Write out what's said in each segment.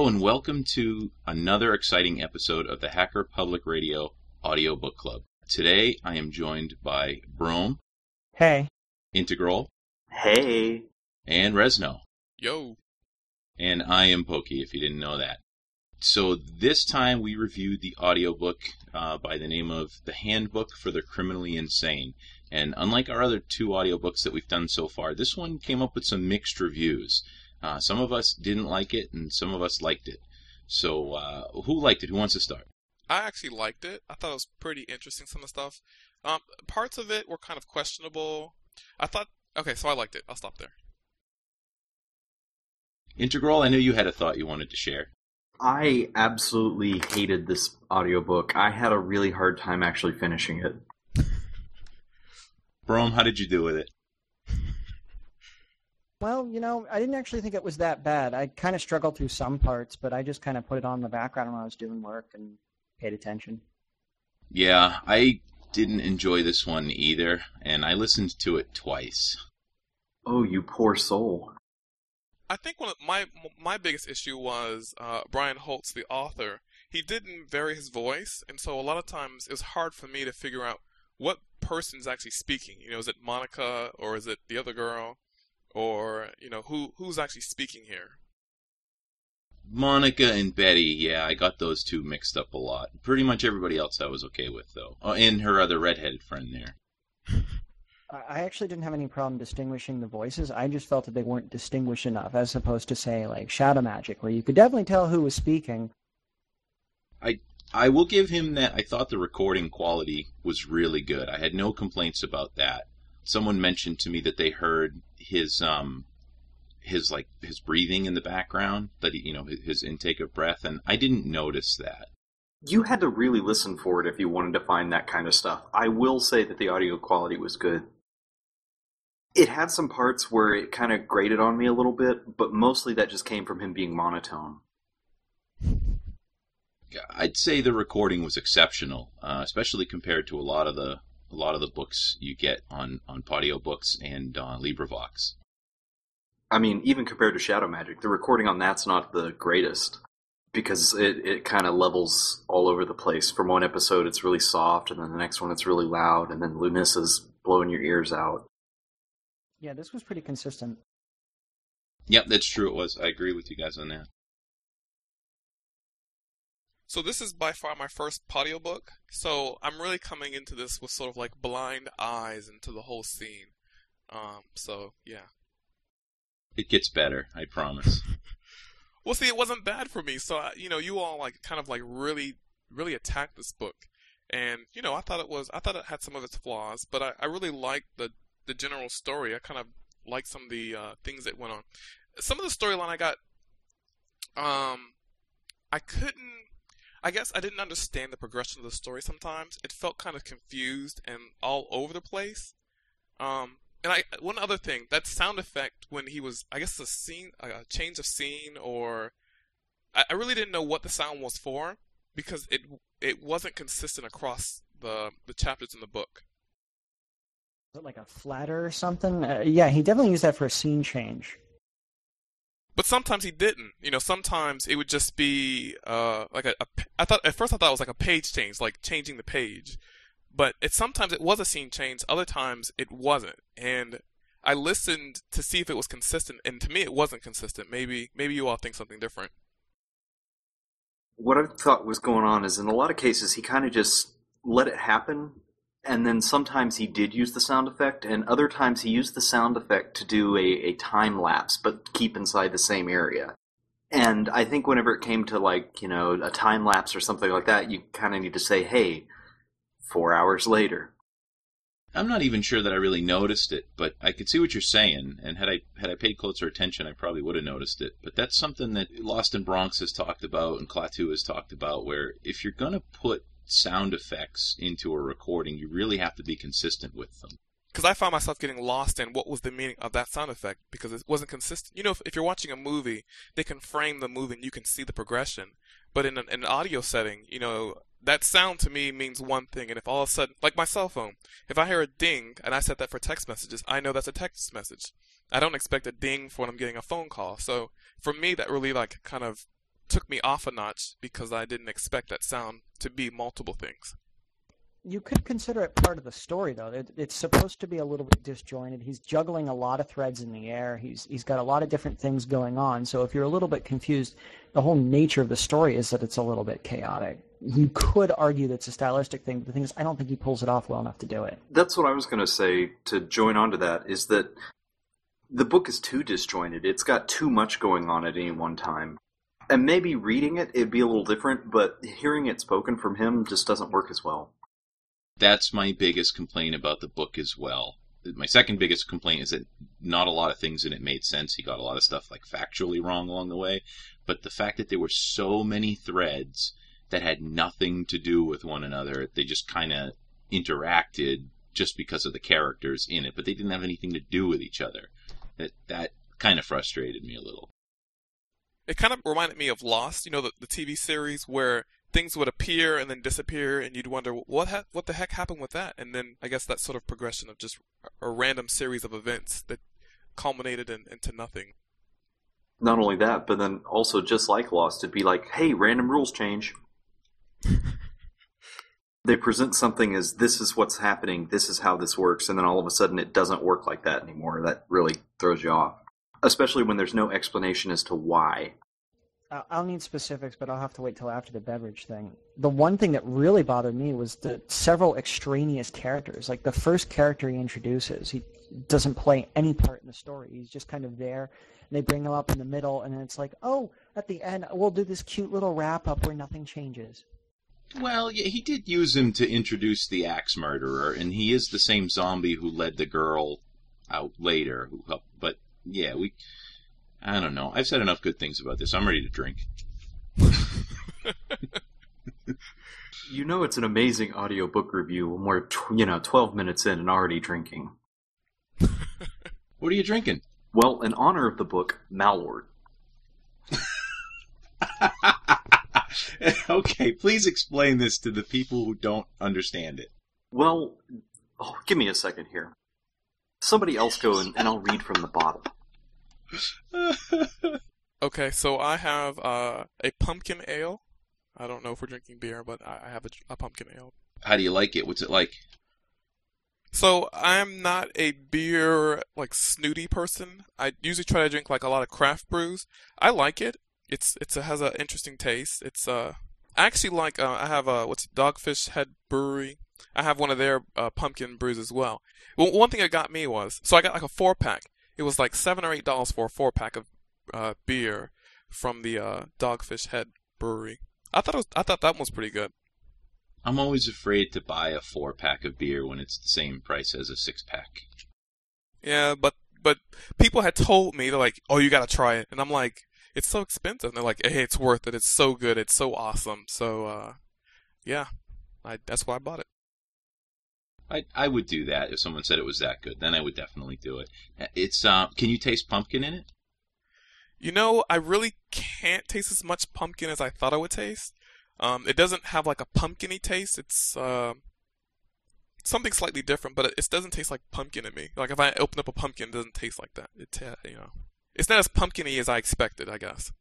Hello and welcome to another exciting episode of the Hacker Public Radio Audio Book Club. Today I am joined by Broam, Hey. Integgroll, Hey. and Resno. Yo. And I am Pokey, if you didn't know that. So this time we reviewed the audiobook uh, by the name of The Handbook for the Criminally Insane. And unlike our other two audiobooks that we've done so far, this one came up with some mixed reviews. Uh, some of us didn't like it, and some of us liked it. So, uh, who liked it? Who wants to start? I actually liked it. I thought it was pretty interesting, some of the stuff. Um, parts of it were kind of questionable. I thought, okay, so I liked it. I'll stop there. Integgroll, I knew you had a thought you wanted to share. I absolutely hated this audiobook. I had a really hard time actually finishing it. Broam, how did you do with it? Well, you know, I didn't actually think it was that bad. I kind of struggled through some parts, but I just kind of put it on in the background when I was doing work and paid attention. Yeah, I didn't enjoy this one either, and I listened to it twice. Oh, you poor soul. I think one of my my biggest issue was uh, Brian Holtz, the author. He didn't vary his voice, and so a lot of times it was hard for me to figure out what person's actually speaking. You know, is it Monica or is it the other girl, or you know who who's actually speaking here? Monica and Betty, yeah, I got those two mixed up a lot. Pretty much everybody else I was okay with, though. Oh, and her other redheaded friend there. I I actually didn't have any problem distinguishing the voices. I just felt that they weren't distinguished enough, as opposed to, say, like Shadow Magic, where you could definitely tell who was speaking. i I will give him that I thought the recording quality was really good. I had no complaints about that. Someone mentioned to me that they heard his um his like his breathing in the background, that he, you know his, his intake of breath, and I didn't notice that. You had to really listen for it if you wanted to find that kind of stuff. I will say that the audio quality was good. It had some parts where it kind of grated on me a little bit, but mostly that just came from him being monotone. I'd say the recording was exceptional, uh, especially compared to a lot of the a lot of the books you get on on Podiobooks and uh, LibriVox. I mean, even compared to Shadow Magic, the recording on that's not the greatest because it, it kind of levels all over the place. From one episode, it's really soft, and then the next one, it's really loud, and then Lunissa's blowing your ears out. Yeah, this was pretty consistent. Yep, that's true. It was. I agree with you guys on that. So this is by far my first Podiobook. So I'm really coming into this with sort of like blind eyes into the whole scene. Um, so yeah. It gets better. I promise. Well, see, it wasn't bad for me. So I- you know, you all like kind of like really, really attacked this book, and you know, I thought it was, I thought it had some of its flaws, but I, I really liked the the general story. I kind of liked some of the uh, things that went on. Some of the storyline I got, um, I couldn't. I guess I didn't understand the progression of the story. Sometimes it felt kind of confused and all over the place. Um, and I one other thing that sound effect when he was I guess a scene a change of scene or I, I really didn't know what the sound was for because it it wasn't consistent across the the chapters in the book. Was it like a flatter or something? Uh, yeah, he definitely used that for a scene change. But sometimes he didn't. You know, sometimes it would just be uh like a, a I thought at first I thought it was like a page change, like changing the page. But it sometimes it was a scene change, other times it wasn't. And I listened to see if it was consistent, and to me it wasn't consistent. Maybe maybe you all think something different. What I thought was going on is in a lot of cases, he kind of just let it happen, and then sometimes he did use the sound effect, and other times he used the sound effect to do a, a time lapse, but keep inside the same area. And I think whenever it came to like, you know, a time lapse or something like that, you kind of need to say, hey, four hours later. I'm not even sure that I really noticed it, but I could see what you're saying, and had I had I paid closer attention, I probably would have noticed it. But that's something that Lostnbronx has talked about and Klaatu has talked about, where if you're gonna put sound effects into a recording, you really have to be consistent with them. because I found myself getting lost in what was the meaning of that sound effect because it wasn't consistent. You know, if, if you're watching a movie, they can frame the movie and you can see the progression. But in an, in an audio setting, you know, that sound to me means one thing. And if all of a sudden, like my cell phone, if I hear a ding and I set that for text messages, I know that's a text message. I don't expect a ding for when I'm getting a phone call. So for me, that really like kind of took me off a notch because I didn't expect that sound to be multiple things. You could consider it part of the story, though. It, it's supposed to be a little bit disjointed. He's juggling a lot of threads in the air. He's he's got a lot of different things going on. So if you're a little bit confused, the whole nature of the story is that it's a little bit chaotic. You could argue that's a stylistic thing, but the thing is, I don't think he pulls it off well enough to do it. That's what I was going to say to join on to that is that the book is too disjointed. It's got too much going on at any one time. And maybe reading it, it'd be a little different, but hearing it spoken from him just doesn't work as well. That's my biggest complaint about the book as well. My second biggest complaint is that not a lot of things in it made sense. He got a lot of stuff like factually wrong along the way, but the fact that there were so many threads that had nothing to do with one another, they just kind of interacted just because of the characters in it, but they didn't have anything to do with each other. That that kind of frustrated me a little. It kind of reminded me of Lost, you know, the, the TV series where things would appear and then disappear, and you'd wonder what ha- what the heck happened with that. And then I guess that sort of progression of just a, a random series of events that culminated in, into nothing. Not only that, but then also just like Lost, it'd be like, hey, random rules change. they present something as this is what's happening, this is how this works, and then all of a sudden it doesn't work like that anymore. That really throws you off. Especially when there's no explanation as to why. I- I'll need specifics, but I'll have to wait till after the beverage thing. The one thing that really bothered me was the several extraneous characters. Like the first character he introduces, he doesn't play any part in the story. He's just kind of there. And they bring him up in the middle, and then it's like, oh, at the end, we'll do this cute little wrap up where nothing changes. Well, yeah, he did use him to introduce the axe murderer, and he is the same zombie who led the girl out later. Who helped, but yeah, we. I don't know. I've said enough good things about this. I'm ready to drink. You know it's an amazing audiobook review when we're, tw- you know, 12 minutes in and already drinking. What are you drinking? Well, in honor of the book, Malort. okay, please explain this to the people who don't understand it. Well, oh, give me a second here. Somebody else go and, and I'll read from the bottom. Okay, so I have uh, a pumpkin ale. I don't know if we're drinking beer, but I I have a, a pumpkin ale. How do you like it? What's it like? So I'm not a beer like snooty person. I usually try to drink like a lot of craft brews. I like it. It's it's it has an interesting taste. It's uh I actually like uh, I have a what's it, Dogfish Head Brewery. I have one of their uh, pumpkin brews as well. Well, one thing that got me was so I got like a four pack. It was like seven or eight dollars for a four pack of uh, beer from the uh, Dogfish Head Brewery. I thought it was I thought that one was pretty good. I'm always afraid to buy a four pack of beer when it's the same price as a six pack. Yeah, but but people had told me they're like, "Oh, you gotta try it," and I'm like, "It's so expensive." And they're like, "Hey, it's worth it. It's so good. It's so awesome." So, uh, yeah, I that's why I bought it. I I would do that if someone said it was that good. Then I would definitely do it. It's uh, can you taste pumpkin in it? You know, I really can't taste as much pumpkin as I thought I would taste. Um, it doesn't have like a pumpkiny taste. It's uh, something slightly different, but it, it doesn't taste like pumpkin to me. Like if I open up a pumpkin, it doesn't taste like that. It uh, you know, it's not as pumpkiny as I expected. I guess.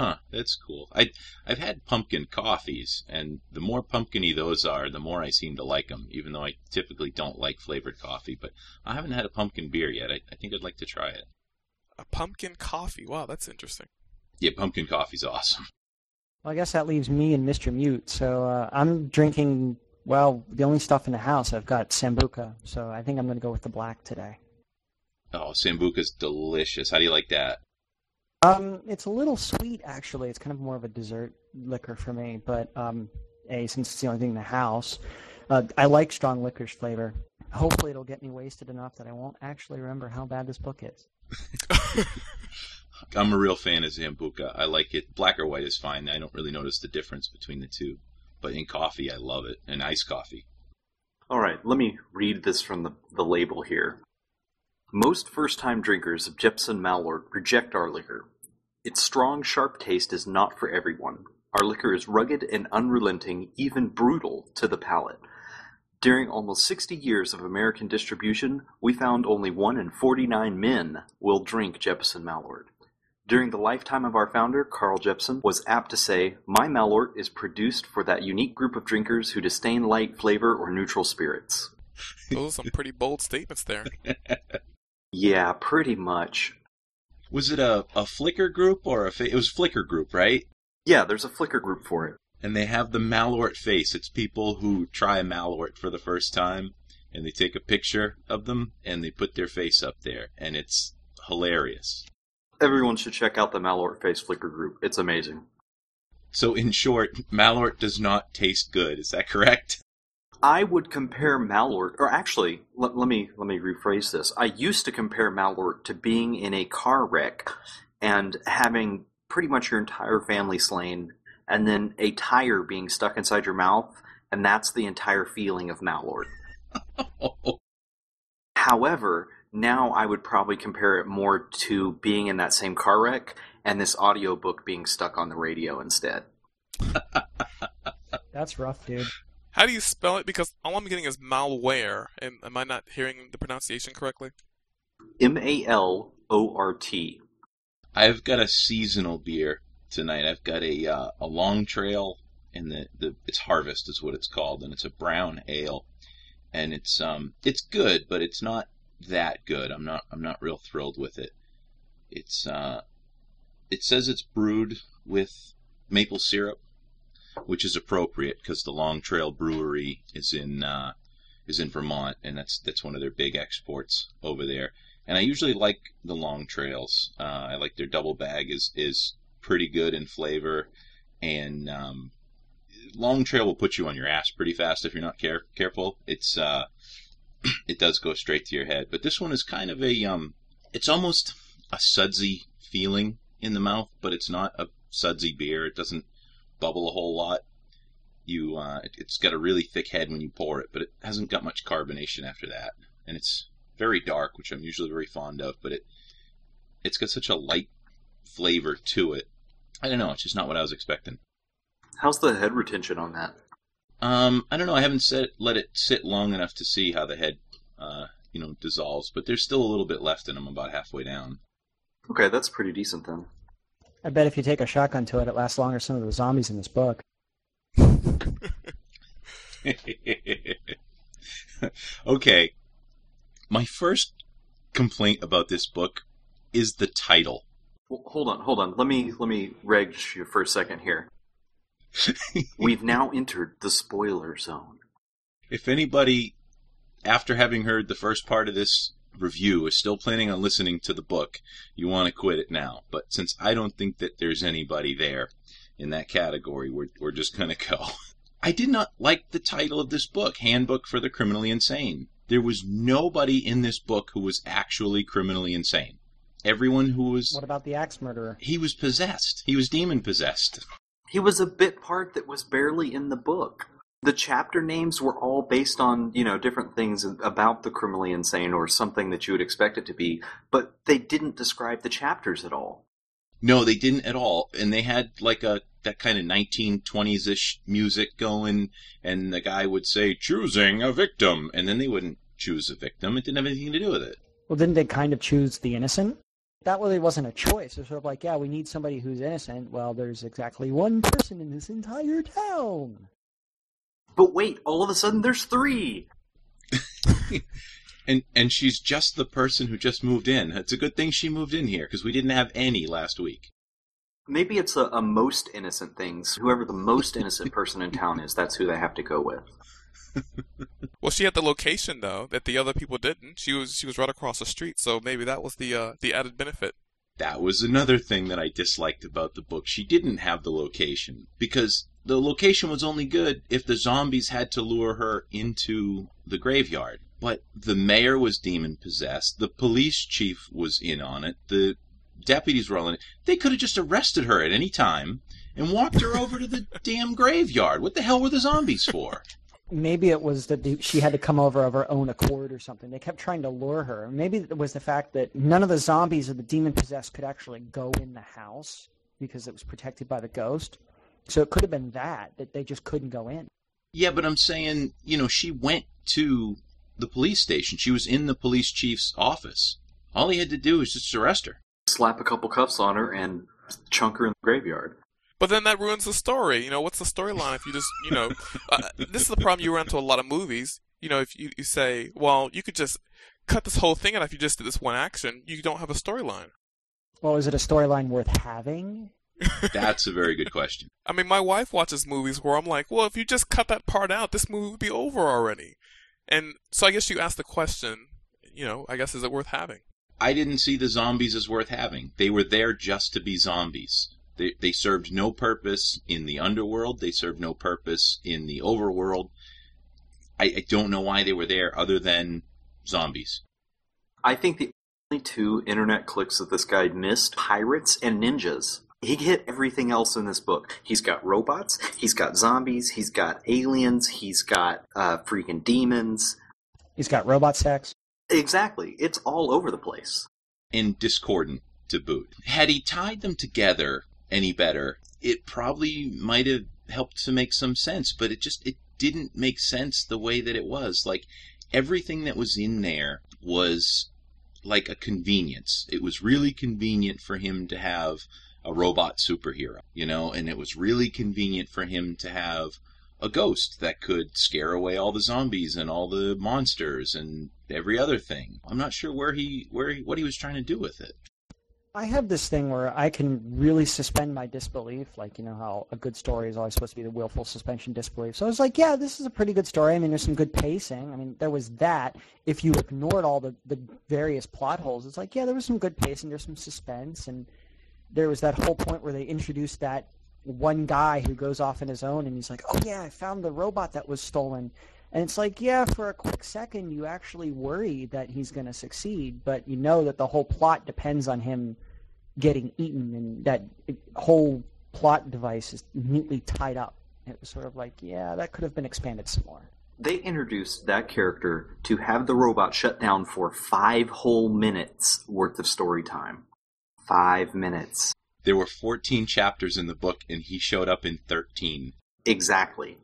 Huh, that's cool. I I've had pumpkin coffees, and the more pumpkiny those are, the more I seem to like them. Even though I typically don't like flavored coffee, but I haven't had a pumpkin beer yet. I, I think I'd like to try it. A pumpkin coffee. Wow, that's interesting. Yeah, pumpkin coffee's awesome. Well, I guess that leaves me and Mr. Mute. So uh, I'm drinking, well, the only stuff in the house. I've got Sambuca, so I think I'm going to go with the black today. Oh, sambuca's delicious. How do you like that? Um, it's a little sweet, actually. It's kind of more of a dessert liquor for me. But um, a since it's the only thing in the house, uh, I like strong licorice flavor. Hopefully, it'll get me wasted enough that I won't actually remember how bad this book is. I'm a real fan of Sambuca. I like it. Black or white is fine. I don't really notice the difference between the two. But in coffee, I love it. And iced coffee. All right, let me read this from the, the label here. Most first time drinkers of Jeppson Malort reject our liquor. Its strong, sharp taste is not for everyone. Our liquor is rugged and unrelenting, even brutal to the palate. During almost 60 years of American distribution, we found only 1 in 49 men will drink Jeppson Malort. During the lifetime of our founder, Carl Jeppson was apt to say, My Malort is produced for that unique group of drinkers who disdain light, flavor, or neutral spirits. Those are some pretty bold statements there. Yeah, pretty much. Was it a, a Flickr group or a? Fa- it was Flickr group, right? Yeah, there's a Flickr group for it. And they have the Malort face. It's people who try Malort for the first time, and they take a picture of them and they put their face up there, and it's hilarious. Everyone should check out the Malort Face Flickr group. It's amazing. So, in short, Malort does not taste good. Is that correct? I would compare Malort, or actually, let, let me let me rephrase this. I used to compare Malort to being in a car wreck and having pretty much your entire family slain, and then a tire being stuck inside your mouth, and that's the entire feeling of Malort. However, now I would probably compare it more to being in that same car wreck and this audiobook being stuck on the radio instead. That's rough, dude. How do you spell it? Because all I'm getting is malware. And am I not hearing the pronunciation correctly? M A L O R T. I've got a seasonal beer tonight. I've got a uh, a long trail, and the, the it's Harvest is what it's called, and it's a brown ale, and it's um it's good, but it's not that good. I'm not I'm not real thrilled with it. It's uh it says it's brewed with maple syrup, which is appropriate because the Long Trail Brewery is in uh, is in Vermont, and that's that's one of their big exports over there. And I usually like the Long Trails. Uh, I like their double bag is is pretty good in flavor, and um, Long Trail will put you on your ass pretty fast if you're not care- careful. It's uh, it does go straight to your head, but this one is kind of a um, it's almost a sudsy feeling in the mouth, but it's not a sudsy beer. It doesn't bubble a whole lot. You, uh, it, it's got a really thick head when you pour it, but it hasn't got much carbonation after that, and it's very dark, which I'm usually very fond of. But it, it's got such a light flavor to it. I don't know. It's just not what I was expecting. How's the head retention on that? Um, I don't know. I haven't set, let it sit long enough to see how the head, uh, you know, dissolves. But there's still a little bit left in them. About halfway down. Okay, that's pretty decent then. I bet if you take a shotgun to it, it lasts longer than some of the zombies in this book. okay. My first complaint about this book is the title. Well, hold on, hold on. Let me let me reg you for a second here. We've now entered the spoiler zone. If anybody, after having heard the first part of this review, is still planning on listening to the book, you want to quit it now. But since I don't think that there's anybody there in that category, we're, we're just going to go. I did not like the title of this book, Handbook for the Criminally Insane. There was nobody in this book who was actually criminally insane. Everyone who was. What about the axe murderer? He was possessed. He was demon possessed. He was a bit part that was barely in the book. The chapter names were all based on, you know, different things about the criminally insane or something that you would expect it to be, but they didn't describe the chapters at all. No, they didn't at all. And they had like a that kind of 1920s ish music going, and the guy would say, choosing a victim, and then they wouldn't choose a victim. It didn't have anything to do with it. Well, didn't they kind of choose the innocent? That really wasn't a choice. It was sort of like, yeah, we need somebody who's innocent. Well, there's exactly one person in this entire town. But wait, all of a sudden there's three. and and she's just the person who just moved in. It's a good thing she moved in here because we didn't have any last week. Maybe it's a, a most innocent things. Whoever the most innocent person in town is, that's who they have to go with. well, she had the location though that the other people didn't. She was she was right across the street, so maybe that was the uh, the added benefit. That was another thing that I disliked about the book. She didn't have the location because the location was only good if the zombies had to lure her into the graveyard. But the mayor was demon possessed. The police chief was in on it. The deputies were all in it. They could have just arrested her at any time and walked her over to the damn graveyard. What the hell were the zombies for? Maybe it was that she had to come over of her own accord or something. They kept trying to lure her. Maybe it was the fact that none of the zombies or the demon possessed could actually go in the house because it was protected by the ghost. So it could have been that that they just couldn't go in. Yeah, but I'm saying, you know, she went to the police station. She was in the police chief's office. All he had to do was just arrest her. slap a couple cuffs on her and chunk her in the graveyard. But then that ruins the story. You know, what's the storyline if you just, you know, uh, this is the problem you run into a lot of movies. You know, if you, you say, well, you could just cut this whole thing out if you just did this one action, you don't have a storyline. Well, is it a storyline worth having? That's a very good question. I mean, my wife watches movies where I'm like, well, if you just cut that part out, this movie would be over already. And so I guess you ask the question, you know, I guess is it worth having? I didn't see the zombies as worth having. They were there just to be zombies. They, they served no purpose in the underworld. They served no purpose in the overworld. I, I don't know why they were there other than zombies. I think the only two internet clicks that this guy missed pirates and ninjas. He hit everything else in this book. He's got robots, he's got zombies, he's got aliens, he's got uh, freaking demons. He's got robot sex. Exactly. It's all over the place. And discordant to boot. Had he tied them together any better, it probably might have helped to make some sense, but it just it didn't make sense the way that it was. Like everything that was in there was like a convenience. It was really convenient for him to have a robot superhero, you know, and it was really convenient for him to have a ghost that could scare away all the zombies and all the monsters and every other thing. I'm not sure where he where he, what he was trying to do with it. I have this thing where I can really suspend my disbelief, like you know how a good story is always supposed to be the willful suspension disbelief. So I was like, yeah, this is a pretty good story. I mean, there's some good pacing. I mean, there was that. If you ignored all the the various plot holes, it's like, yeah, there was some good pacing. There's some suspense, and there was that whole point where they introduced that one guy who goes off on his own, and he's like, oh yeah, I found the robot that was stolen. And it's like, yeah, for a quick second, you actually worry that he's going to succeed, but you know that the whole plot depends on him getting eaten, and that whole plot device is neatly tied up. It was sort of like, yeah, that could have been expanded some more. They introduced that character to have the robot shut down for five whole minutes worth of story time. Five minutes. There were 14 chapters in the book, and he showed up in 13. Exactly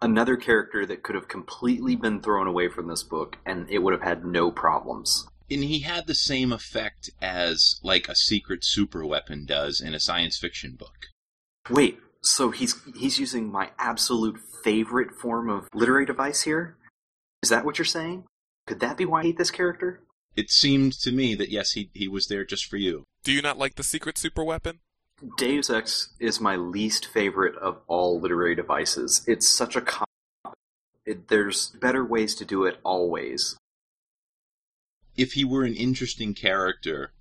another character that could have completely been thrown away from this book and it would have had no problems. And he had the same effect as like a secret super weapon does in a science fiction book. Wait, so he's he's using my absolute favorite form of literary device here? Is that what you're saying? Could that be why I hate this character? It seemed to me that yes, he he was there just for you. Do you not like the secret super weapon? Deus Ex is my least favorite of all literary devices. It's such a cop. It, there's better ways to do it always. If he were an interesting character,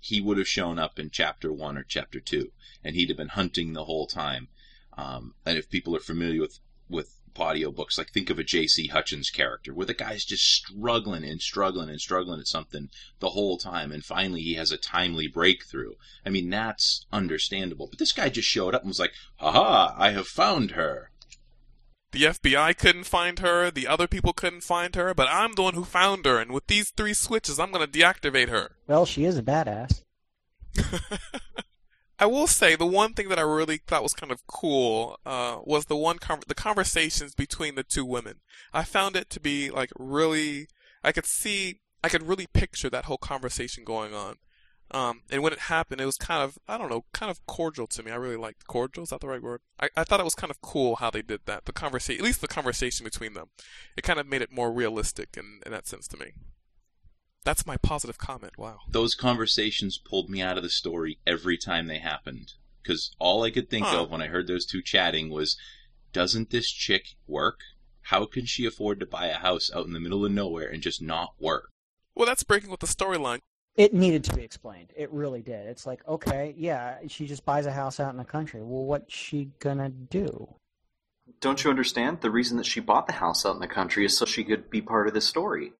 he would have shown up in chapter one or chapter two, and he'd have been hunting the whole time. Um, and if people are familiar with with audiobooks. Like think of a J.C. Hutchins character where the guy's just struggling and struggling and struggling at something the whole time, and finally he has a timely breakthrough. I mean, that's understandable. But this guy just showed up and was like, "Aha! I have found her." The FBI couldn't find her, the other people couldn't find her, but I'm the one who found her, and with these three switches, I'm going to deactivate her. Well, she is a badass. I will say the one thing that I really thought was kind of cool uh, was the one con- the conversations between the two women. I found it to be like really. I could see. I could really picture that whole conversation going on. Um, and when it happened, it was kind of I don't know, kind of cordial to me. I really liked cordial. Is that the right word? I, I thought it was kind of cool how they did that. The conversation, at least the conversation between them, it kind of made it more realistic in, in that sense to me. That's my positive comment. Wow. Those conversations pulled me out of the story every time they happened. Because all I could think huh. of when I heard those two chatting was, doesn't this chick work? How can she afford to buy a house out in the middle of nowhere and just not work? Well, that's breaking with the storyline. It needed to be explained. It really did. It's like, okay, yeah, she just buys a house out in the country. Well, what's she gonna do? Don't you understand? The reason that she bought the house out in the country is so she could be part of the story.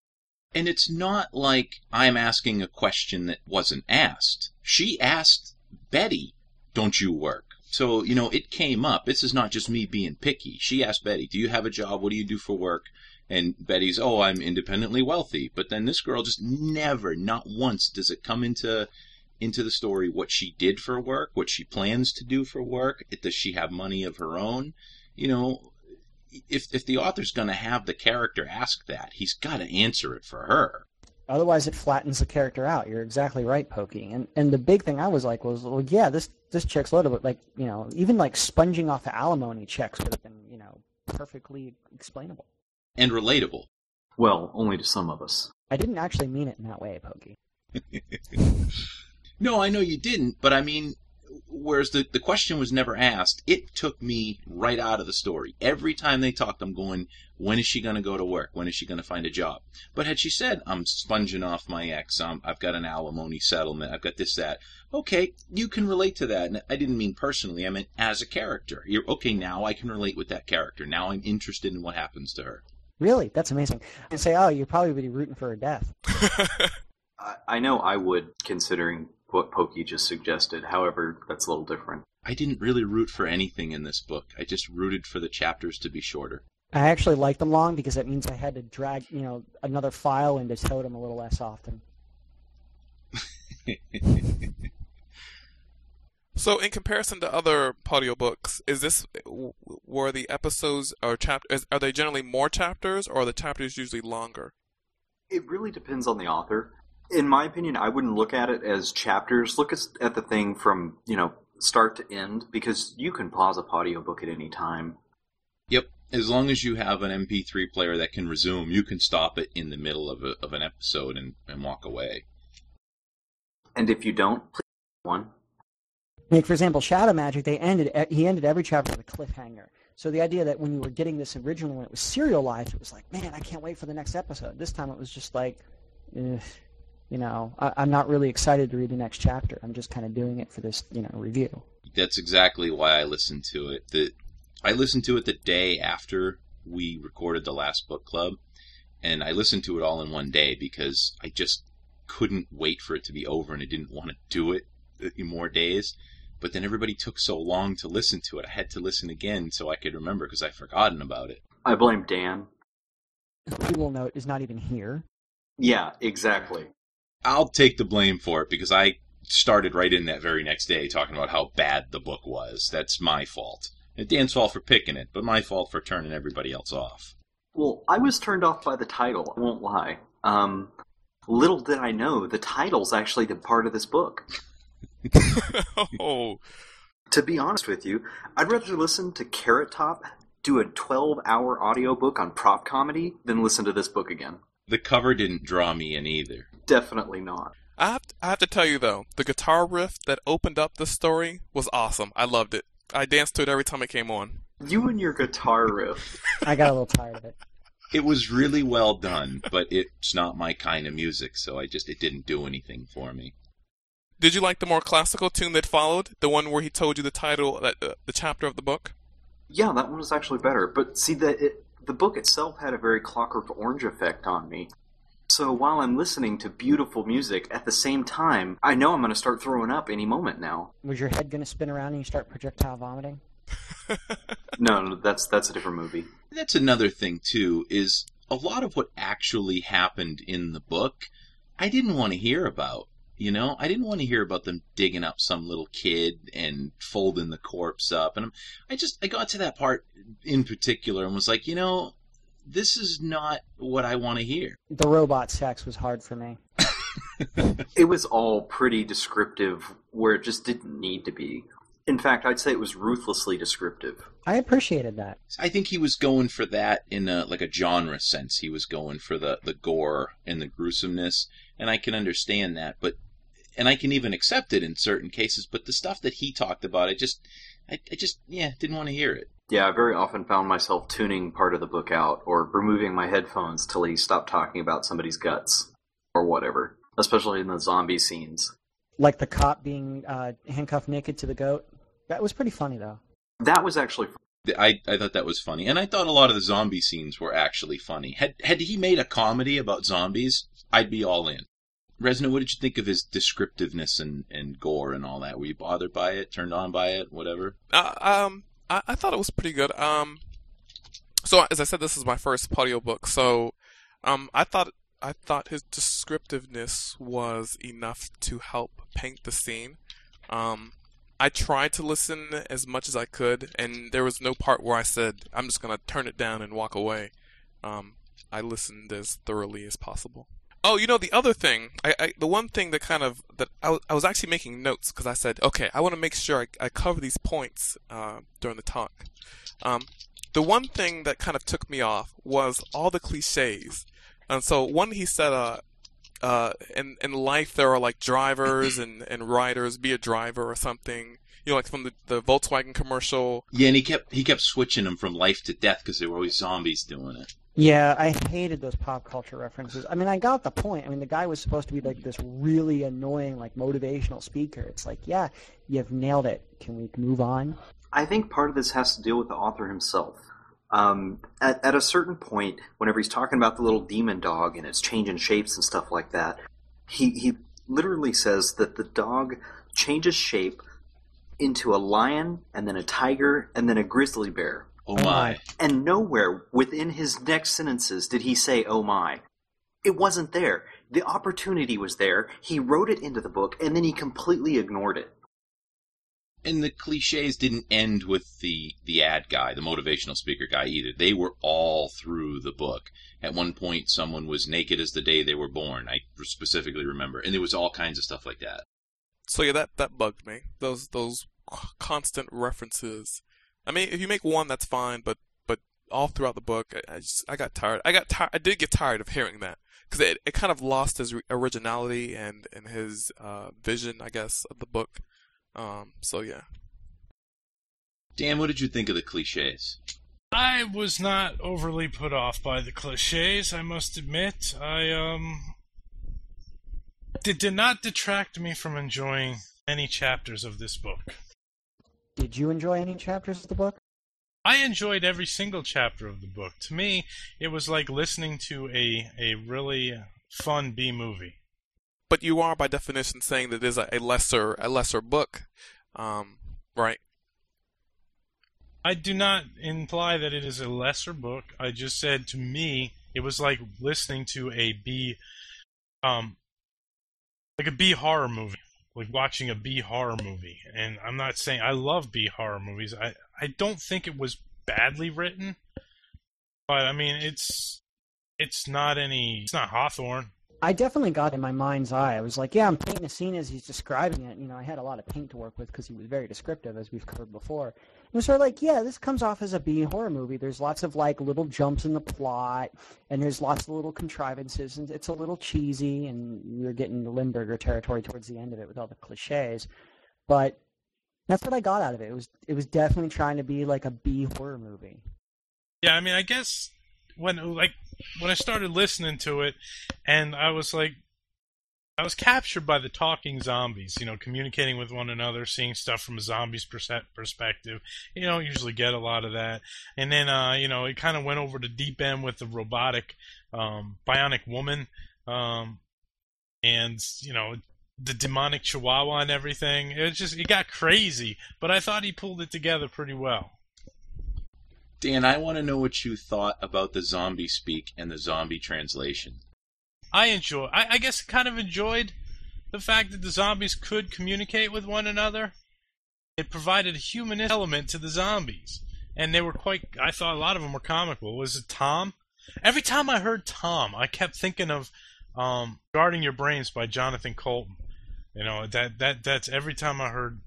And it's not like I'm asking a question that wasn't asked. She asked Betty, Don't you work? So, you know, it came up. This is not just me being picky. She asked Betty, Do you have a job? What do you do for work? And Betty's, Oh, I'm independently wealthy. But then this girl just never, not once, does it come into into the story what she did for work, what she plans to do for work. Does she have money of her own? You know, if if the author's going to have the character ask that, he's got to answer it for her. Otherwise, it flattens the character out. You're exactly right, Pokey. And and the big thing I was like was, well, yeah, this this chick's loaded, but like you know, even like sponging off of alimony checks would have been you know perfectly explainable. And relatable. Well, only to some of us. I didn't actually mean it in that way, Pokey. no, I know you didn't, but I mean, whereas the, the question was never asked, it took me right out of the story. Every time they talked, I'm going, when is she going to go to work? When is she going to find a job? But had she said, I'm sponging off my ex, um, I've got an alimony settlement, I've got this, that, okay, you can relate to that. And I didn't mean personally, I meant as a character. You're, okay, now I can relate with that character. Now I'm interested in what happens to her. Really? That's amazing. And say, oh, you'd probably be rooting for her death. I, I know I would, considering what Pokey just suggested. However, that's a little different. I didn't really root for anything in this book. I just rooted for the chapters to be shorter. I actually like them long because that means I had to drag, you know, another file into Totem a little less often. so, in comparison to other audio books, is this were the episodes or chapters? Are they generally more chapters, or are the chapters usually longer? It really depends on the author in my opinion, I wouldn't look at it as chapters. Look at the thing from, you know, start to end because you can pause a audiobook at any time. Yep. As long as you have an MP3 player that can resume, you can stop it in the middle of, a, of an episode and, and walk away. And if you don't, please one. Like for example, Shadow Magic, they ended he ended every chapter with a cliffhanger. So the idea that when you were getting this originally when it was serialized, it was like, man, I can't wait for the next episode. This time it was just like, eh, you know, I, am not really excited to read the next chapter. I'm just kind of doing it for this, you know, review. That's exactly why I listened to it. The, I listened to it the day after we recorded the last book club, and I listened to it all in one day because I just couldn't wait for it to be over, and I didn't want to do it in more days. But then everybody took so long to listen to it, I had to listen again so I could remember because I'd forgotten about it. I blame Dann. He will note is not even here. Yeah, exactly. I'll take the blame for it because I started right in that very next day talking about how bad the book was. That's my fault. It's Dann's fault for picking it, but my fault for turning everybody else off. Well, I was turned off by the title. I won't lie. Um, little did I know the title's actually the part of this book. oh. To be honest with you, I'd rather listen to Carrot Top do a 12 hour audiobook on prop comedy than listen to this book again. The cover didn't draw me in either definitely not. I have, to, I have to tell you though, the guitar riff that opened up the story was awesome. I loved it. I danced to it every time it came on. You and your guitar riff. I got a little tired of it. It was really well done, but it's not my kind of music, so I just it didn't do anything for me. Did you like the more classical tune that followed, the one where he told you the title, uh, the chapter of the book? Yeah, that one was actually better. But see, the it, the book itself had a very Clockwork Orange effect on me. So while I'm listening to beautiful music, at the same time, I know I'm going to start throwing up any moment now. Was your head going to spin around and you start projectile vomiting? no, no, that's that's a different movie. That's another thing too. Is a lot of what actually happened in the book, I didn't want to hear about. You know, I didn't want to hear about them digging up some little kid and folding the corpse up. And I'm, I just I got to that part in particular and was like, you know, this is not what I want to hear. The robot sex was hard for me. it was all pretty descriptive where it just didn't need to be. In fact, I'd say it was ruthlessly descriptive. I appreciated that. I think he was going for that in a, like a genre sense. He was going for the, the gore and the gruesomeness, and I can understand that. But and I can even accept it in certain cases. But the stuff that he talked about, I just, I, I just, yeah, didn't want to hear it. Yeah, I very often found myself tuning part of the book out or removing my headphones till he stopped talking about somebody's guts or whatever, especially in the zombie scenes. Like the cop being uh, handcuffed naked to the goat. That was pretty funny, though. That was actually. I, I thought that was funny, and I thought a lot of the zombie scenes were actually funny. Had had he made a comedy about zombies, I'd be all in. Resno, what did you think of his descriptiveness and, and gore and all that? Were you bothered by it? Turned on by it? Whatever? Uh, um, I, I thought it was pretty good. Um, so as I said, this is my first audiobook, so um, I thought I thought his descriptiveness was enough to help paint the scene. Um, I tried to listen as much as I could, and there was no part where I said I'm just gonna turn it down and walk away. Um, I listened as thoroughly as possible. Oh, you know the other thing, I, I the one thing that kind of that I, I was actually making notes because I said, okay, I want to make sure I, I cover these points uh, during the talk. Um, the one thing that kind of took me off was all the cliches, and so one he said, uh, uh, in in life there are like drivers and and riders, be a driver or something. You know, like from the, the Volkswagen commercial. Yeah, and he kept he kept switching them from life to death because they were always zombies doing it. Yeah, I hated those pop culture references. I mean, I got the point. I mean, the guy was supposed to be like this really annoying, like motivational speaker. It's like, yeah, you've nailed it. Can we move on? I think part of this has to deal with the author himself. Um, at, at a certain point, whenever he's talking about the little demon dog and it's changing shapes and stuff like that, he, he literally says that the dog changes shape into a lion and then a tiger and then a grizzly bear. Oh, my. my. And nowhere within his next sentences did he say, oh my. It wasn't there. The opportunity was there. He wrote it into the book and then he completely ignored it. And the cliches didn't end with the the ad guy, the motivational speaker guy either. They were all through the book. At one point, someone was naked as the day they were born. I specifically remember, and there was all kinds of stuff like that. So yeah, that that bugged me. Those those constant references. I mean, if you make one, that's fine, but but all throughout the book, I, I just I got tired. I got tired. I did get tired of hearing that because it, it kind of lost his originality and and his uh, vision, I guess, of the book. Um, so yeah. Dann, what did you think of the cliches? I was not overly put off by the cliches, I must admit. I um did, did not detract me from enjoying any chapters of this book. Did you enjoy any chapters of the book? I enjoyed every single chapter of the book. To me, it was like listening to a a really fun B movie. But you are by definition saying that it is a, a lesser a lesser book, um, right? I do not imply that it is a lesser book. I just said to me it was like listening to a B um like a B horror movie. Like watching a B horror movie. And I'm not saying I love B horror movies. I, I don't think it was badly written. But I mean it's it's not any it's not Hawthorne. I definitely got in my mind's eye. I was like, yeah, I'm painting a scene as he's describing it. You know, I had a lot of paint to work with because he was very descriptive, as we've covered before. Was sort of like, yeah, this comes off as a B horror movie. There's lots of like little jumps in the plot, and there's lots of little contrivances, and it's a little cheesy, and you're getting the Limburger territory towards the end of it with all the cliches. But that's what I got out of it. It was it was definitely trying to be like a B horror movie. Yeah, I mean I guess when like when I started listening to it and I was like I was captured by the talking zombies, you know, communicating with one another, seeing stuff from a zombie's perspective. You know, usually get a lot of that. And then, uh, you know, it kind of went over to deep end with the robotic, um, bionic woman, um, and, you know, the demonic chihuahua and everything. It just, it got crazy, but I thought he pulled it together pretty well. Dann, I want to know what you thought about the zombie speak and the zombie translation. I enjoy. I, I guess kind of enjoyed the fact that the zombies could communicate with one another. It provided a human element to the zombies, and they were quite. I thought a lot of them were comical. Was it Tom? Every time I heard Tom, I kept thinking of um, "Guarding Your Brains" by Jonathan Coulton. You know that that that's every time I heard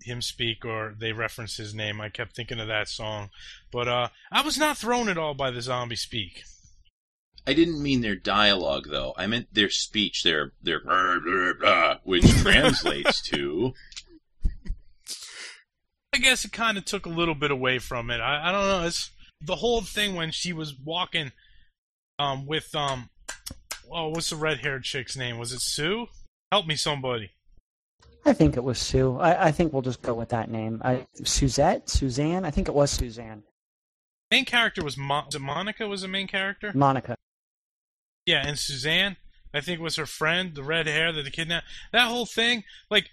him speak or they reference his name, I kept thinking of that song. But uh, I was not thrown at all by the zombie speak. I didn't mean their dialogue, though. I meant their speech, their their blah, blah, blah, which translates to. I guess it kind of took a little bit away from it. I, I don't know. It's the whole thing when she was walking um, with um, oh, what's the red-haired chick's name? Was it Sue? Help me, somebody. I think it was Sue. I, I think we'll just go with that name. I, Suzette, Suzanne. I think it was Suzanne. Main character was, Mo- was Monica. Was the main character? Monica. Yeah, and Suzanne, I think was her friend, the red hair that the kidnapped. That whole thing, like,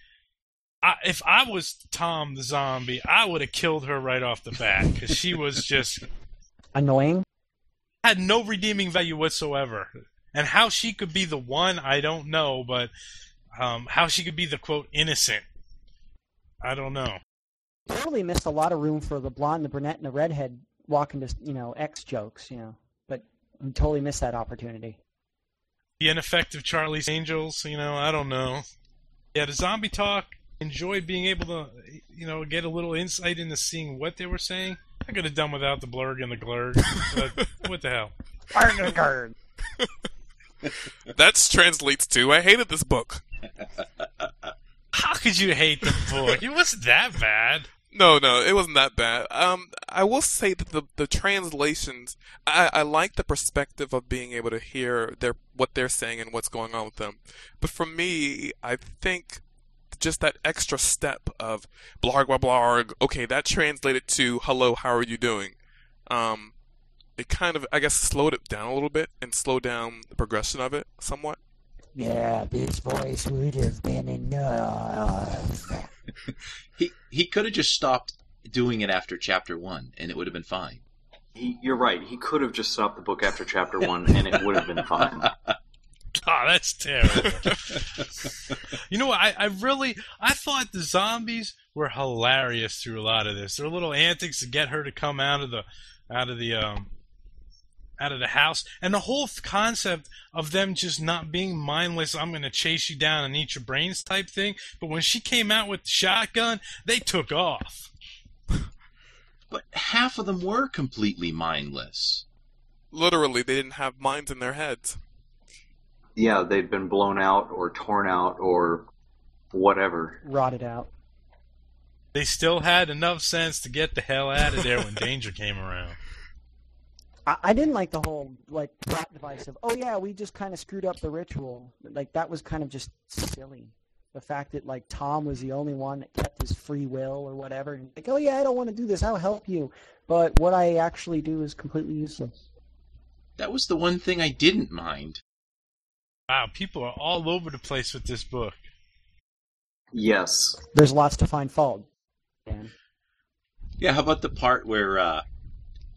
I, if I was Tom the zombie, I would have killed her right off the bat because she was just Annoying. had no redeeming value whatsoever. And how she could be the one, I don't know, but um, how she could be the quote innocent, I don't know. Totally missed a lot of room for the blonde, the brunette, and the redhead walking to you know X jokes. You know, but totally missed that opportunity. The ineffective Charlie's Angels. You know, I don't know. Yeah, the zombie talk. Enjoyed being able to, you know, get a little insight into seeing what they were saying. I could have done without the blurg and the glurg, but what the hell? Blurg. That translates to I hated this book. How could you hate the book? It wasn't that bad. No, no, it wasn't that bad. Um, I will say that the the translations, I, I like the perspective of being able to hear their what they're saying and what's going on with them. But for me, I think just that extra step of blarg blah blarg. Okay, that translated to hello, how are you doing? Um, it kind of I guess slowed it down a little bit and slowed down the progression of it somewhat. Yeah, this voice would have been enough. He he could have just stopped doing it after chapter one, and it would have been fine. He, you're right. He could have just stopped the book after chapter one, and it would have been fine. Oh, that's terrible. you know what? I, I really I thought the zombies were hilarious through a lot of this. Their little antics to get her to come out of the out of the um out of the house and the whole th- concept of them just not being mindless i'm going to chase you down and eat your brains type thing but when she came out with the shotgun they took off But half of them were completely mindless. Literally, they didn't have minds in their heads. Yeah, they'd been blown out or torn out or whatever. Rotted out. they still had enough sense to get the hell out of there when danger came around I, I didn't like the whole like plot device of oh yeah we just kind of screwed up the ritual like that was kind of just silly the fact that like Tom was the only one that kept his free will or whatever and like oh yeah I don't want to do this I'll help you but what I actually do is completely useless That was the one thing I didn't mind. wow people are all over the place with this book Yes. there's lots to find fault Dann. Yeah, how about the part where uh,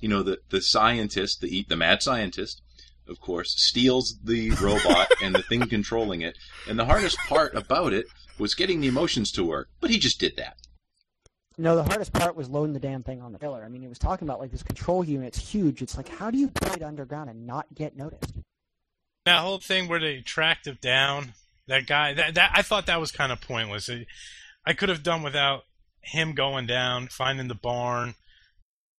you know the the scientist, the the mad scientist, of course, steals the robot and the thing controlling it, and the hardest part about it was getting the emotions to work, but he just did that. No, the hardest part was loading the damn thing on the killer. I mean, he was talking about like this control unit's huge. It's like, how do you put it underground and not get noticed? that whole thing where they tracked him down that guy that, that i thought that was kind of pointless It- i could have done without him going down finding the barn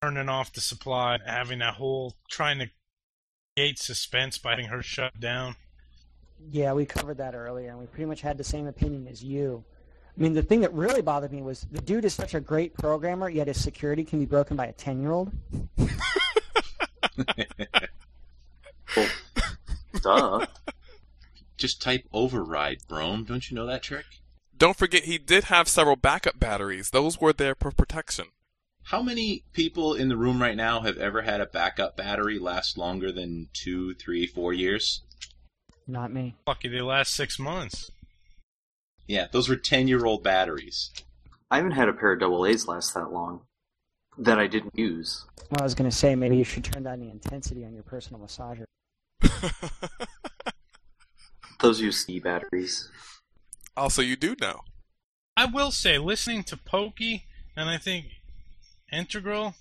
turning off the supply having that whole trying to gate suspense by having her shut down Yeah, we covered that earlier, and we pretty much had the same opinion as you. I mean, the thing that really bothered me was the dude is such a great programmer, yet his security can be broken by a ten-year-old. Well, duh. Just type override, Broam. Don't you know that trick? Don't forget, he did have several backup batteries. Those were there for protection. How many people in the room right now have ever had a backup battery last longer than two, three, four years? Not me. lucky they last six months Yeah, those were ten-year-old batteries. I haven't had a pair of double A's last that long that I didn't use. Well, I was going to say maybe you should turn down the intensity on your personal massager. Those use C batteries. also, you do know. i will say listening to pokey and i think Integgroll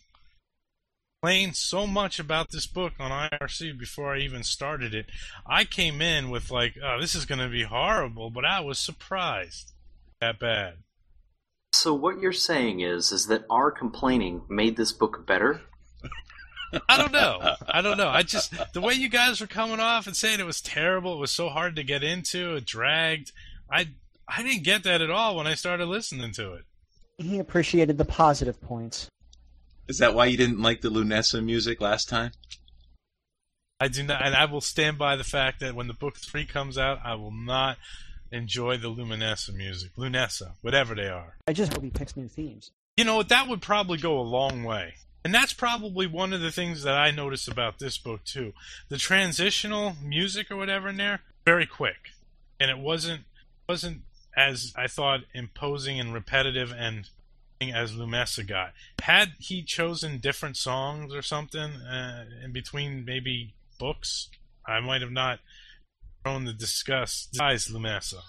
explained so much about this book on irc before i even started it i came in with like oh this is going to be horrible but i was surprised that bad So what you're saying is, is that our complaining made this book better? I don't know. I don't know. I just the way you guys were coming off and saying it was terrible, it was so hard to get into, it dragged. I I didn't get that at all when I started listening to it. He appreciated the positive points. Is that why you didn't like the Lunessa music last time? I do not, and I will stand by the fact that when the book three comes out, I will not enjoy the Luminessa music, Lunessa, whatever they are. I just hope he picks new themes. You know what? That would probably go a long way. And that's probably one of the things that I notice about this book too. The transitional music or whatever in there, very quick. And it wasn't wasn't as I thought imposing and repetitive and as Lumessa got. Had he chosen different songs or something uh, in between maybe books, I might have not thrown the disgust. Guys, Lumessa.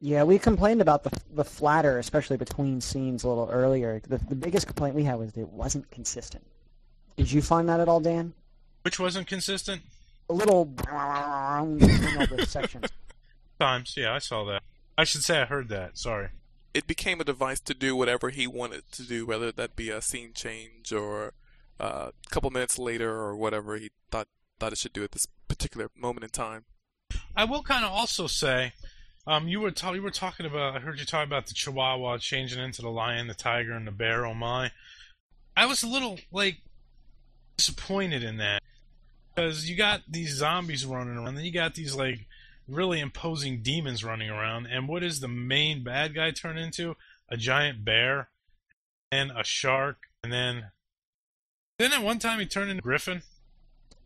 Yeah, we complained about the the flatter, especially between scenes a little earlier. The, the biggest complaint we had was that it wasn't consistent. Did you find that at all, Dann? Which wasn't consistent? a little between all the sections. Times, yeah, I saw that. I should say I heard that. Sorry. It became a device to do whatever he wanted to do, whether that be a scene change or uh, a couple minutes later or whatever he thought thought it should do at this particular moment in time. I will kind of also say, um, you were ta- you were talking about. I heard you talk about the Chihuahua changing into the lion, the tiger, and the bear. Oh my! I was a little like disappointed in that because you got these zombies running around, then you got these like really imposing demons running around, and what does the main bad guy turn into? A giant bear, and a shark, and then then at one time he turned into a griffin.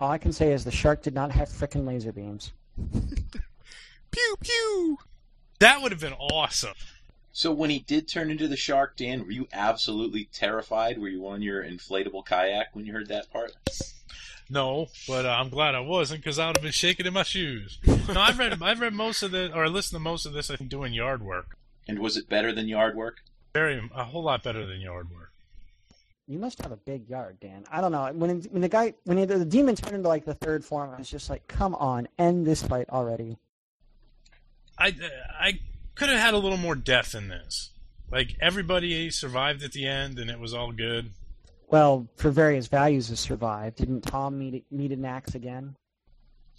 All I can say is the shark did not have frickin' laser beams. Pew pew. That would have been awesome. So when he did turn into the shark, Dann, were you absolutely terrified? Were you on your inflatable kayak when you heard that part? No, but uh, I'm glad I wasn't because I would have been shaking in my shoes. No, I've read I've read most of the or listened to most of this. I think doing yard work. And was it better than yard work? Very a whole lot better than yard work. You must have a big yard, Dann. I don't know. When when the guy when he, the demon turned into like the third form, I was just like, "Come on, end this fight already." I I could have had a little more depth in this. Like everybody survived at the end, and it was all good. Well, for various values has survived. Didn't Tom meet meet an axe again?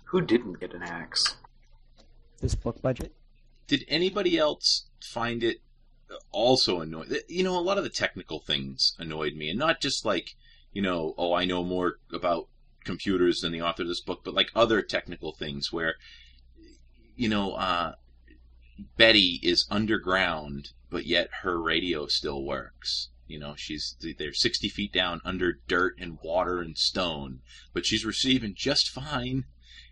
Who didn't get an axe? This book budget. Did anybody else find it also annoying? You know, a lot of the technical things annoyed me, and not just like, you know, oh, I know more about computers than the author of this book, but like other technical things where, you know, uh, Betty is underground, but yet her radio still works. You know, she's they're 60 feet down under dirt and water and stone, but she's receiving just fine.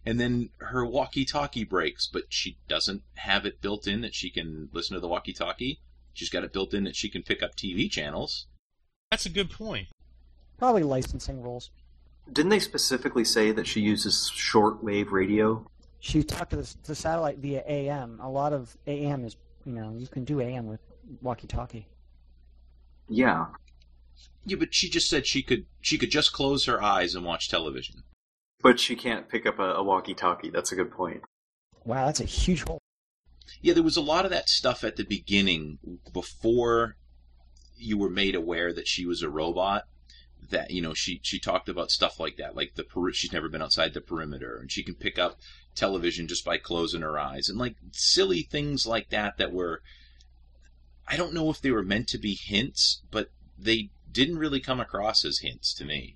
And then her walkie-talkie breaks, but she doesn't have it built in that she can listen to the walkie-talkie. She's got it built in that she can pick up TV channels. That's a good point. Probably licensing rules. Didn't they specifically say that she uses shortwave radio? She talked to the, the satellite via AM. A lot of AM is, you know, you can do AM with walkie-talkie. Yeah. Yeah, but she just said she could she could just close her eyes and watch television. But she can't pick up a, a walkie-talkie. That's a good point. Wow, that's a huge hole. Yeah, there was a lot of that stuff at the beginning before you were made aware that she was a robot. That you know, she she talked about stuff like that, like the peri- she's never been outside the perimeter, and she can pick up television just by closing her eyes, and like silly things like that that were. I don't know if they were meant to be hints, but they didn't really come across as hints to me.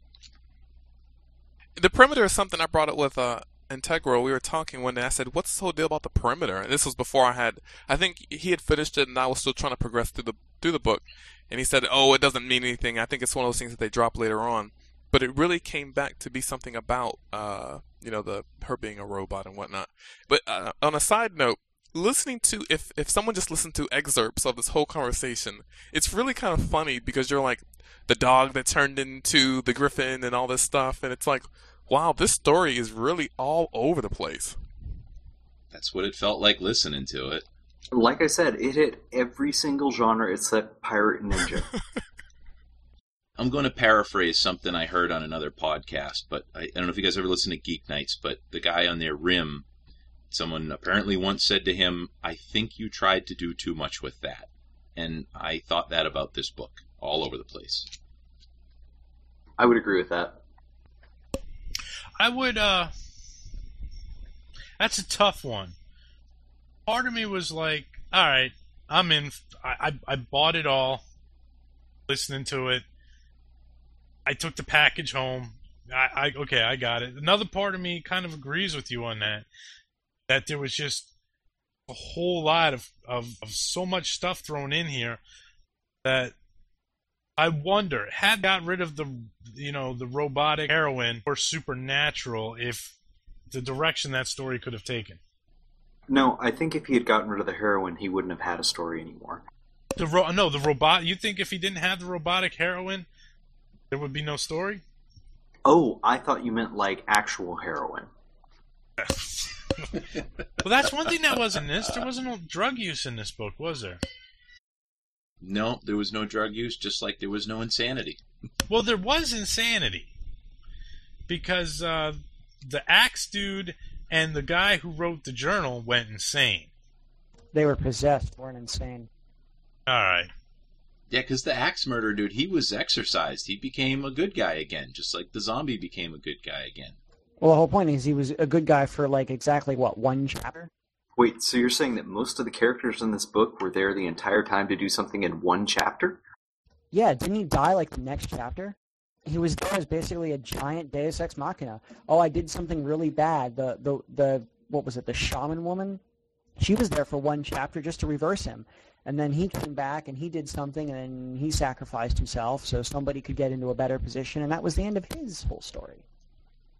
The perimeter is something I brought up with uh, Integgroll. We were talking one day. I said, "What's the whole deal about the perimeter?" And this was before I had. I think he had finished it, and I was still trying to progress through the through the book. And he said, "Oh, it doesn't mean anything. I think it's one of those things that they drop later on." But it really came back to be something about, uh, you know, the her being a robot and whatnot. But uh, on a side note, listening to if if someone just listened to excerpts of this whole conversation, it's really kind of funny because you're like the dog that turned into the griffin and all this stuff, and it's like, wow, this story is really all over the place. That's what it felt like listening to it. Like I said, it hit every single genre except pirate ninja. I'm going to paraphrase something I heard on another podcast, but I, I don't know if you guys ever listen to GeekNights, but the guy on their rim, someone apparently once said to him, I think you tried to do too much with that. And I thought that about this book all over the place. I would agree with that. I would. uh That's a tough one. Part of me was like, "All right, I'm in. I I, I bought it all, listening to it. I took the package home. I, I okay, I got it." Another part of me kind of agrees with you on that. That there was just a whole lot of, of, of so much stuff thrown in here that I wonder had got rid of the you know the robotic heroine or supernatural if the direction that story could have taken. No, I think if he had gotten rid of the heroine, he wouldn't have had a story anymore. The ro- no the robot. You think if he didn't have the robotic heroine, there would be no story? Oh, I thought you meant like actual heroin. well, that's one thing that wasn't this. There wasn't no drug use in this book, was there? No, there was no drug use, just like there was no insanity. Well, there was insanity because uh, the axe dude and the guy who wrote the journal went insane. They were possessed, weren't insane. All right. Yeah, because the axe murder dude, he was exorcised. He became a good guy again, just like the zombie became a good guy again. Well, the whole point is he was a good guy for like exactly what one chapter. Wait, so you're saying that most of the characters in this book were there the entire time to do something in one chapter? Yeah, didn't he die like the next chapter? He was there as basically a giant Deus Ex Machina. Oh, I did something really bad. The the the what was it? The shaman woman. She was there for one chapter just to reverse him, and then he came back and he did something, and then he sacrificed himself so somebody could get into a better position, and that was the end of his whole story.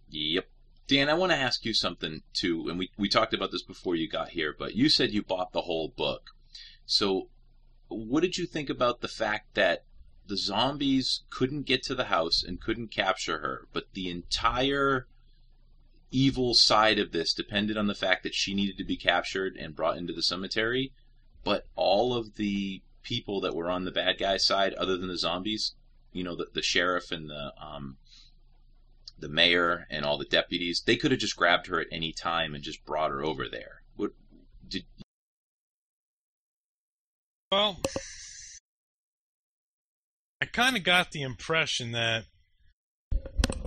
Yep. Dann, I want to ask you something too, and we, we talked about this before you got here, but you said you bought the whole book. So, what did you think about the fact that the zombies couldn't get to the house and couldn't capture her, but the entire evil side of this depended on the fact that she needed to be captured and brought into the cemetery, but all of the people that were on the bad guy side, other than the zombies, you know, the, the sheriff and the um, the mayor and all the deputies, they could have just grabbed her at any time and just brought her over there. What did Well, I kind of got the impression that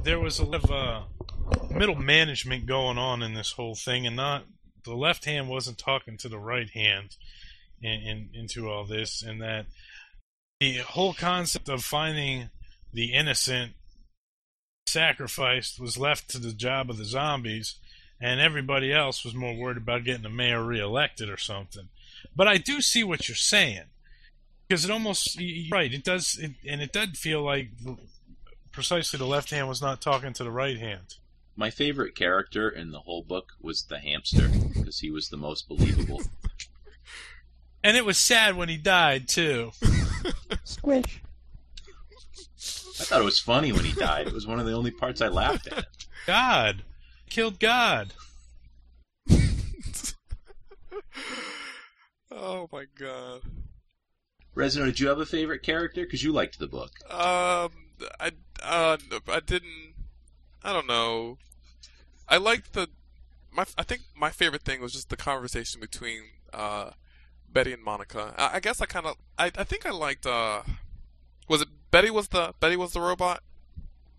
there was a lot of uh, middle management going on in this whole thing, and not the left hand wasn't talking to the right hand in, in, into all this, and that the whole concept of finding the innocent sacrificed was left to the job of the zombies, and everybody else was more worried about getting the mayor reelected or something. But I do see what you're saying because it almost right. It does, it, and it did feel like precisely the left hand was not talking to the right hand. my favorite character in the whole book was the hamster because he was the most believable. And it was sad when he died too. Squish. I thought it was funny when he died. It was one of the only parts I laughed at. God killed God. oh my god. Resno, did you have a favorite character? Because you liked the book. Um, I uh, I didn't. I don't know. I liked the. My I think my favorite thing was just the conversation between uh, Betty and Monica. I, I guess I kind of. I I think I liked. Uh, was it Betty was the Betty was the robot?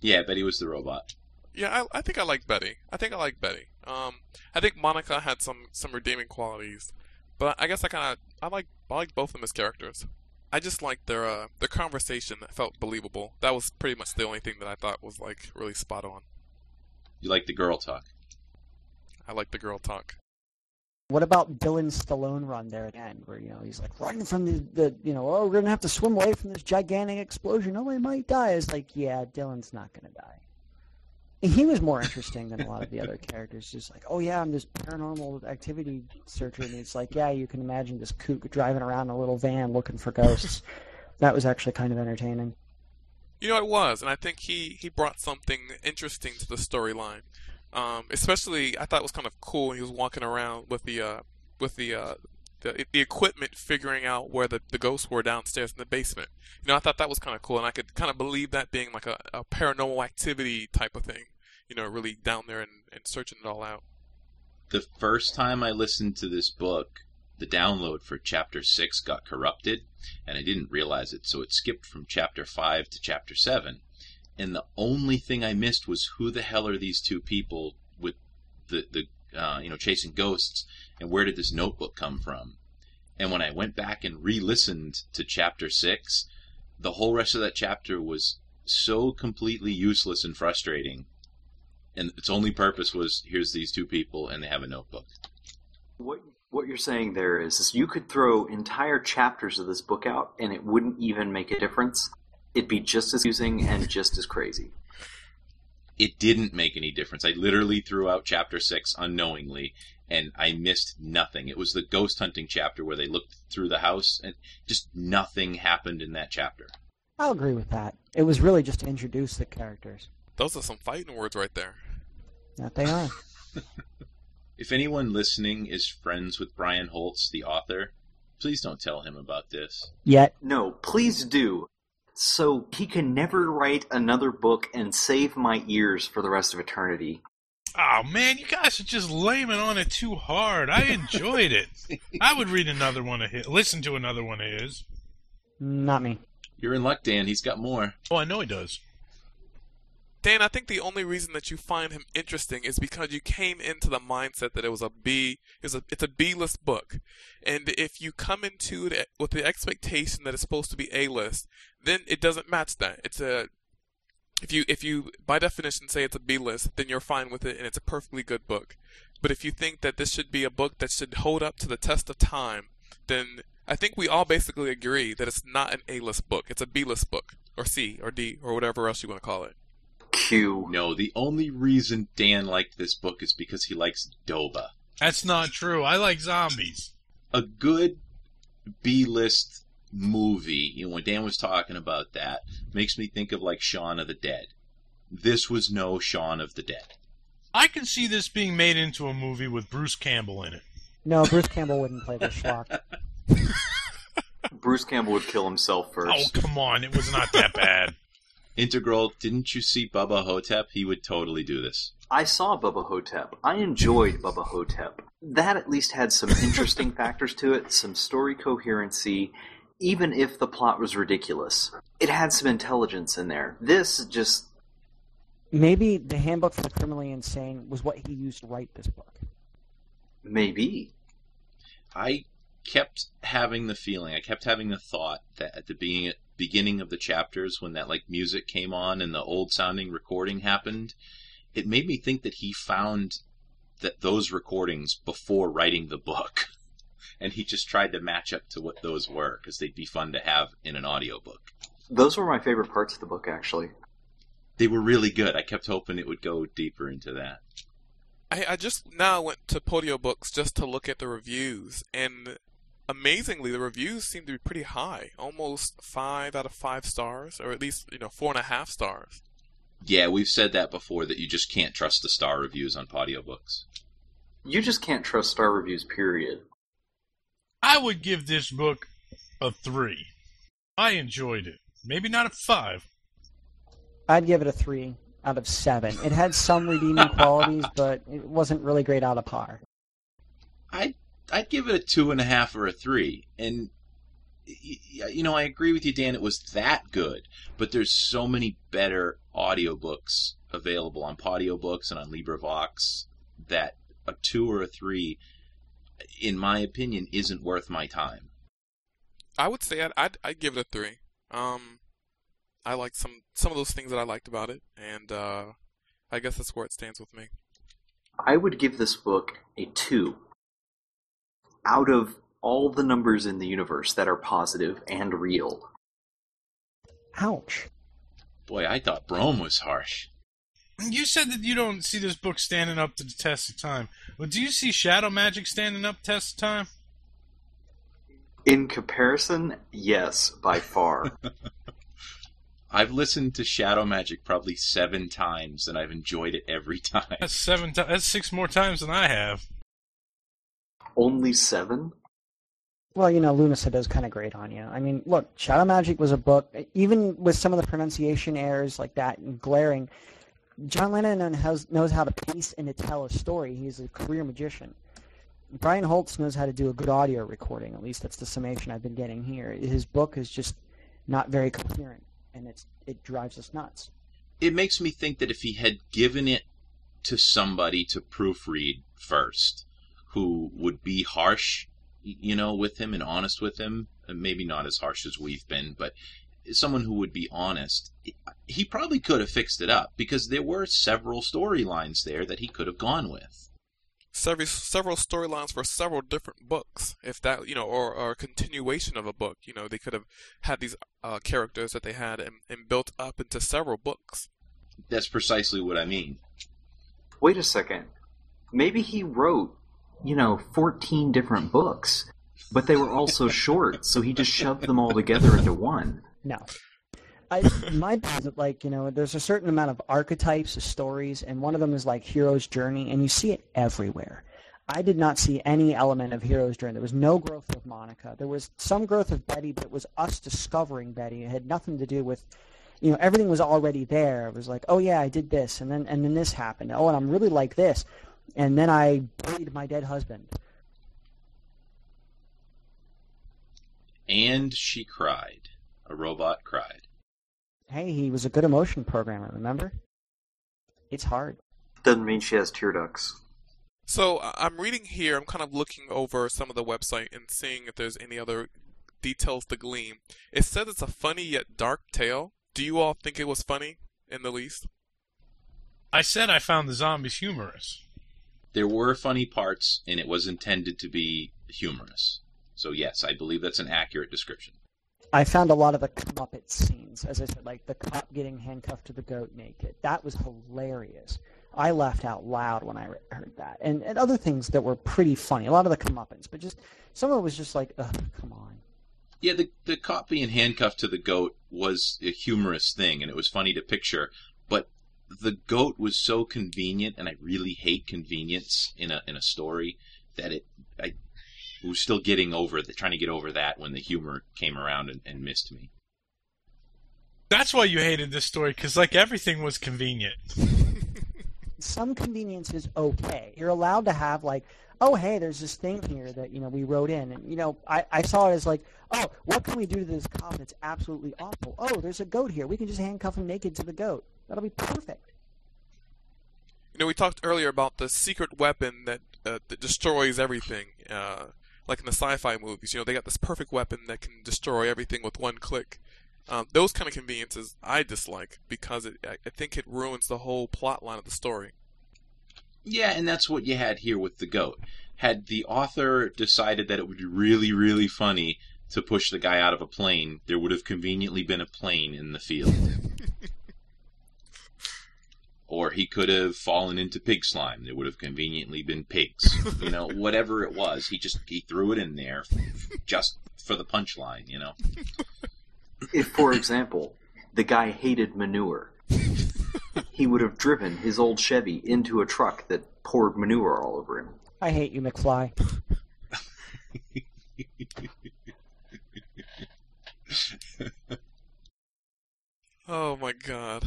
Yeah, Betty was the robot. Yeah, I, I think I like Betty. I think I like Betty. Um, I think Monica had some some redeeming qualities, but I guess I kind of I like I like both of them as characters. I just liked their uh, their conversation that felt believable. That was pretty much the only thing that I thought was like really spot on. You like the girl talk. I like the girl talk. What about Dylan Stallone run there again, where you know he's like running from the, the you know oh we're gonna have to swim away from this gigantic explosion. Oh, we might die. It's like yeah, Dylan's not gonna die. He was more interesting than a lot of the other characters. Just like oh yeah, I'm this paranormal activity searcher, and it's like yeah, you can imagine this kook driving around in a little van looking for ghosts. that was actually kind of entertaining. You know, it was, and I think he he brought something interesting to the storyline. Um, especially, I thought it was kind of cool when he was walking around with the uh, with the, uh, the the equipment, figuring out where the, the ghosts were downstairs in the basement. You know, I thought that was kind of cool, and I could kind of believe that being like a, a paranormal activity type of thing. You know, really down there and, and searching it all out. The first time I listened to this book, the download for chapter 6 got corrupted, and I didn't realize it, so it skipped from chapter 5 to chapter 7. And the only thing I missed was who the hell are these two people with the, the uh, you know, chasing ghosts, and where did this notebook come from? And when I went back and re listened to chapter 6, the whole rest of that chapter was so completely useless and frustrating. And its only purpose was here's these two people, and they have a notebook. What what you're saying there is, is you could throw entire chapters of this book out, and it wouldn't even make a difference. It'd be just as confusing and just as crazy. It didn't make any difference. I literally threw out chapter six unknowingly, and I missed nothing. It was the ghost hunting chapter where they looked through the house, and just nothing happened in that chapter. I'll agree with that. It was really just to introduce the characters. Those are some fighting words right there. That they are. If anyone listening is friends with Brian Holtz, the author, please don't tell him about this. Yet No, please do. So he can never write another book and save my ears for the rest of eternity. Oh man, you guys are just laming on it too hard. I enjoyed it. I would read another one of his, listen to another one of his. Not me. You're in luck, Dann. He's got more. Oh, I know he does. Dann, I think the only reason that you find him interesting is because you came into the mindset that it was a B, it's a it's a B list book, and if you come into it with the expectation that it's supposed to be A list, then it doesn't match that. It's a if you if you by definition say it's a B list, then you're fine with it and it's a perfectly good book. But if you think that this should be a book that should hold up to the test of time, then I think we all basically agree that it's not an A list book. It's a B list book or C or D or whatever else you want to call it. Q. No, the only reason Dann liked this book is because he likes Doba. That's not true. I like zombies. A good B list movie, you know, when Dann was talking about that, makes me think of like Shaun of the Dead. This was no Shaun of the Dead. I can see this being made into a movie with Bruce Campbell in it. No, Bruce Campbell wouldn't play this schlock. Bruce Campbell would kill himself first. Oh, come on. It was not that bad. Integgroll, didn't you see Bubba Ho-Tep? He would totally do this. I saw Bubba Ho-Tep. I enjoyed Bubba Ho-Tep. That at least had some interesting factors to it, some story coherency, even if the plot was ridiculous. It had some intelligence in there. This just Maybe the Handbook for the Criminally Insane was what he used to write this book. maybe. I kept having the feeling, I kept having the thought that at the beginning beginning of the chapters when that like music came on and the old sounding recording happened, it made me think that he found that those recordings before writing the book. And he just tried to match up to what those were because they'd be fun to have in an audiobook. Those were my favorite parts of the book, actually. They were really good. I kept hoping it would go deeper into that. I, I just now went to Podio Books just to look at the reviews, and amazingly, the reviews seem to be pretty high, almost five out of five stars, or at least you know four and a half stars. Yeah, we've said that before that you just can't trust the star reviews on audiobooks. You just can't trust star reviews, period. I would give this book a three. I enjoyed it. Maybe not a five. I'd give it a three out of seven. It had some redeeming qualities, but it wasn't really great out of par. I'd I'd give it a two and a half or a three. And y- y- you know, I agree with you, Dann. It was that good, but there's so many better audiobooks available on Podiobooks and on LibriVox that a two or a three, in my opinion, isn't worth my time. I would say I'd, I'd, I'd give it a three. Um, I like some some of those things that I liked about it, and uh, I guess that's where it stands with me. I would give this book a two. Out of all the numbers in the universe that are positive and real, Ouch. Boy, I thought Broam was harsh. You said that you don't see this book standing up to the test of time. But do you see Shadow Magic standing up to the test of time? in comparison, yes, by far. I've listened to Shadow Magic probably seven times, and I've enjoyed it every time. That's seven. Ti- that's six more times than I have. Only seven? Well, you know, Lunasa does kind of grate on you. I mean, look, Shadow Magic was a book, even with some of the pronunciation errors like that and glaring, John Lenahan has, knows how to piece and to tell a story. He's a career magician. Brian Holtz knows how to do a good audio recording. At least that's the summation I've been getting here. His book is just not very coherent, and it's it drives us nuts. it makes me think that if he had given it to somebody to proofread first, who would be harsh, you know, with him and honest with him, maybe not as harsh as we've been, but someone who would be honest, he probably could have fixed it up because there were several storylines there that he could have gone with. Several several storylines for several different books, if that you know, or, or a continuation of a book. You know, they could have had these uh, characters that they had and, and built up into several books. That's precisely what I mean. Wait a second. Maybe he wrote, you know, 14 different books, but they were all so short, so he just shoved them all together into one. No. I, my thing is like, you know, there's a certain amount of archetypes of stories, and one of them is like Hero's Journey, and you see it everywhere. I did not see any element of Hero's Journey. There was no growth of Monica. There was some growth of Betty, but it was us discovering Betty. It had nothing to do with you know, everything was already there. It was like, oh yeah, I did this, and then and then this happened. Oh, and I'm really like this, and then I buried my dead husband. And she cried. A robot cried. Hey, he was a good emotion programmer. Remember? It's hard. Doesn't mean she has tear ducts. So I- I'm reading here. I'm kind of looking over some of the website and seeing if there's any other details to glean. It says it's a funny yet dark tale. Do you all think it was funny in the least? I said I found the zombies humorous. There were funny parts, and it was intended to be humorous. So, yes, I believe that's an accurate description. I found a lot of the Muppet scenes, as I said, like the cop getting handcuffed to the goat naked. That was hilarious. I laughed out loud when I heard that, and and other things that were pretty funny. A lot of the comeuppance, but just some of it was just like, ugh, come on. Yeah, the, the cop being handcuffed to the goat was a humorous thing, and it was funny to picture. But the goat was so convenient, and I really hate convenience in a in a story that it I was still getting over the trying to get over that when the humor came around and, and missed me. That's why you hated this story, because like everything was convenient. Some convenience is okay. You're allowed to have like, oh hey, there's this thing here that you know we wrote in, and you know I I saw it as like, oh, what can we do to this cop that's absolutely awful? Oh, there's a goat here. We can just handcuff him naked to the goat. That'll be perfect. You know, we talked earlier about the secret weapon that uh, that destroys everything. Uh, like in the sci-fi movies, you know, they got this perfect weapon that can destroy everything with one click. Um, those kind of conveniences I dislike because it, I I think it ruins the whole plot line of the story. Yeah, and that's what you had here with the goat. Had the author decided that it would be really, really funny to push the guy out of a plane, there would have conveniently been a plane in the field. or he could have fallen into pig slime. There would have conveniently been pigs. You know, whatever it was, he just he threw it in there just for the punchline. You know. If, for example, the guy hated manure, he would have driven his old Chevy into a truck that poured manure all over him. I hate you, McFly. Oh my god,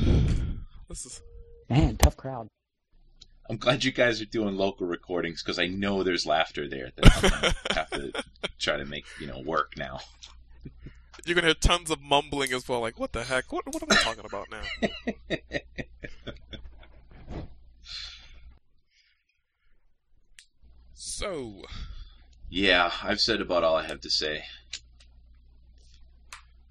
this is Man, tough crowd. I'm glad you guys are doing local recordings because I know there's laughter there that I'm gonna have to try to make you know work now. you're gonna hear tons of mumbling as well. Like, what the heck? What what am I talking about now? so, Yeah, I've said about all I have to say.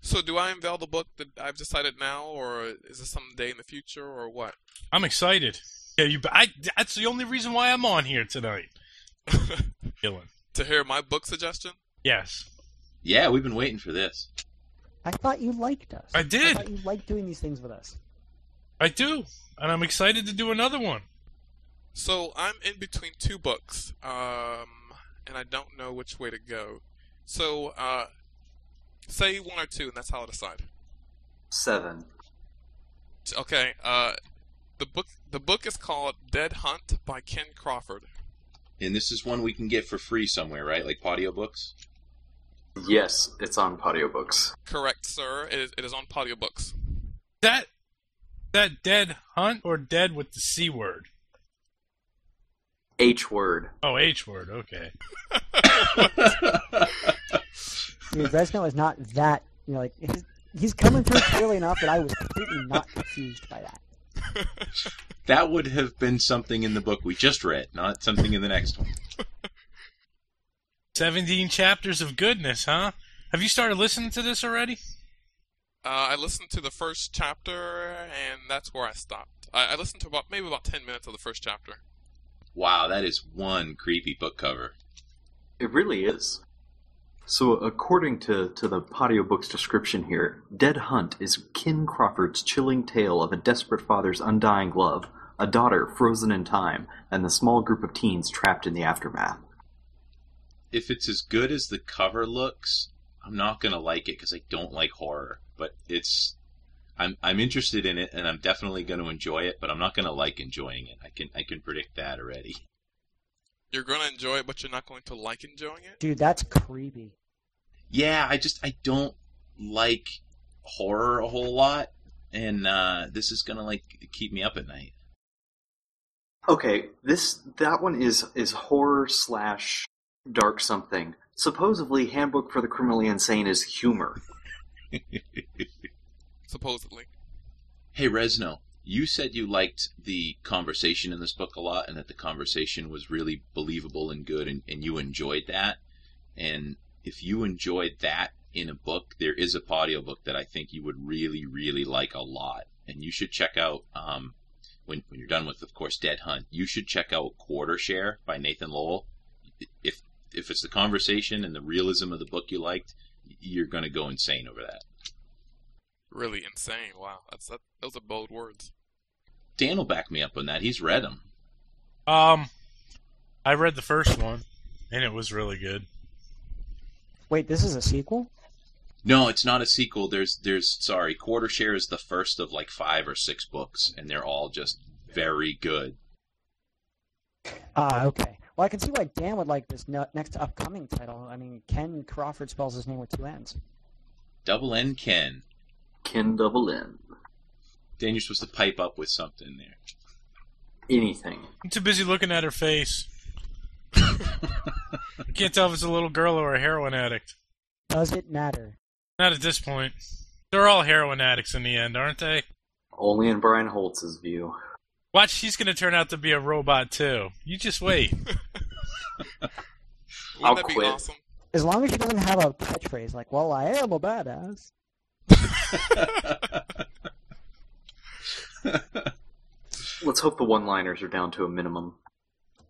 So do I unveil the book that I've decided now, or is this some day in the future, or what? I'm excited. Yeah, you. I, that's the only reason why I'm on here tonight. Dylan. to hear my book suggestion? Yes, Yeah, we've been waiting for this. I thought you liked us. I did. I thought you liked doing these things with us. I do, and I'm excited to do another one. So I'm in between two books, um, and I don't know which way to go. So, uh, say one or two, and that's how I decide. Seven. Okay, uh, the book the book is called Dead Hunt by Kenn Crawford. And this is one we can get for free somewhere, right? Like Audio books. Yes, it's on Books. Correct, sir. It is, it is on Books. That that dead hunt or dead with the c word? H word. Oh, H word. Okay. You know, Resno is not that. You know, like he's, he's coming through clearly enough that I was completely not confused by that. That would have been something in the book we just read, not something in the next one. Seventeen chapters of goodness, huh? Have you started listening to this already? Uh, I listened to the first chapter, and that's where I stopped. I, I listened to about maybe about ten minutes of the first chapter. Wow, that is one creepy book cover. It really is. So, according to, to the Books description here, Dead Hunt is Kenn Crawford's chilling tale of a desperate father's undying love, a daughter frozen in time, and the small group of teens trapped in the aftermath. If it's as good as the cover looks, I'm not gonna like it because I don't like horror. But it's, I'm I'm interested in it and I'm definitely gonna enjoy it. But I'm not gonna like enjoying it. I can I can predict that already. You're gonna enjoy it, but you're not going to like enjoying it. Dude, that's creepy. Yeah, I just I don't like horror a whole lot. and uh, this is gonna like keep me up at night. Okay, this that one is is horror slash dark something. Supposedly, Handbook for the Criminally Insane is humor. Supposedly. Hey Resno, you said you liked the conversation in this book a lot, and that the conversation was really believable and good, and, and you enjoyed that. And if you enjoyed that in a book, there is a audio book that I think you would really, really like a lot, and you should check out. Um, when, when you're done with, of course, Dead Hunt, you should check out Quarter Share by Nathan Lowell. If if it's the conversation and the realism of the book you liked, you're going to go insane over that. Really insane. Wow, that's that. Those are bold words. Dann will back me up on that. He's read them. Um, I read the first one, and it was really good. Wait, this is a sequel? No, it's not a sequel. There's there's sorry, Quarter Share is the first of like five or six books, and they're all just very good. Ah, okay. Well, I can see why Dann would like this no- next upcoming title. I mean, Kenn Crawford spells his name with two N's. Double N Ken. Ken Double N. Dann, you're supposed to pipe up with something there. Anything. I'm too busy looking at her face. I can't tell if it's a little girl or a heroin addict. Does it matter? Not at this point. They're all heroin addicts in the end, aren't they? Only in Brian Holtz's view. Watch, she's gonna turn out to be a robot too. You just wait. I'll quit. awesome? As long as she doesn't have a catchphrase like, well, I am a badass. Let's hope the one-liners are down to a minimum.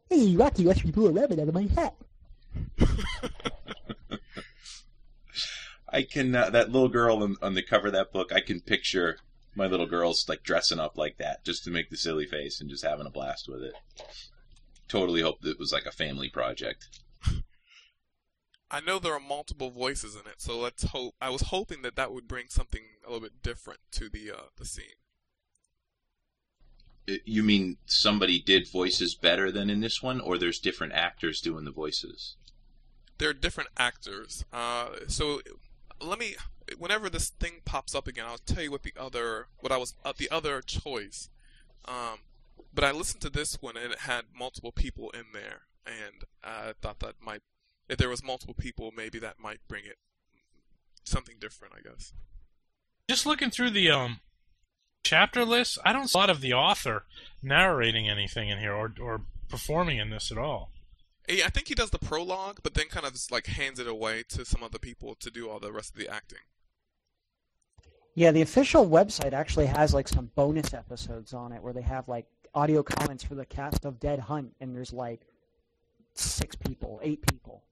Hey, Rocky, watch me pull a rabbit out of my hat. I can uh, that little girl on, on the cover of that book. I can picture my little girls like dressing up like that just to make the silly face and just having a blast with it. Totally hope that it was like a family project. I know there are multiple voices in it, so let's hope. I was hoping that that would bring something a little bit different to the uh, the scene. Uh, You mean somebody did voices better than in this one, or there's different actors doing the voices? There are different actors. Uh, so let me. Whenever this thing pops up again, I'll tell you what the other what I was uh, the other choice. Um, but I listened to this one and it had multiple people in there, and I thought that might, if there was multiple people, maybe that might bring it something different. I guess. just looking through the um chapter list, I don't see a lot of the author narrating anything in here or or performing in this at all. Yeah, I think he does the prologue, but then kind of just like hands it away to some other people to do all the rest of the acting. Yeah, the official website actually has like some bonus episodes on it where they have like audio comments for the cast of Dead Hunt, and there's like six people, eight people.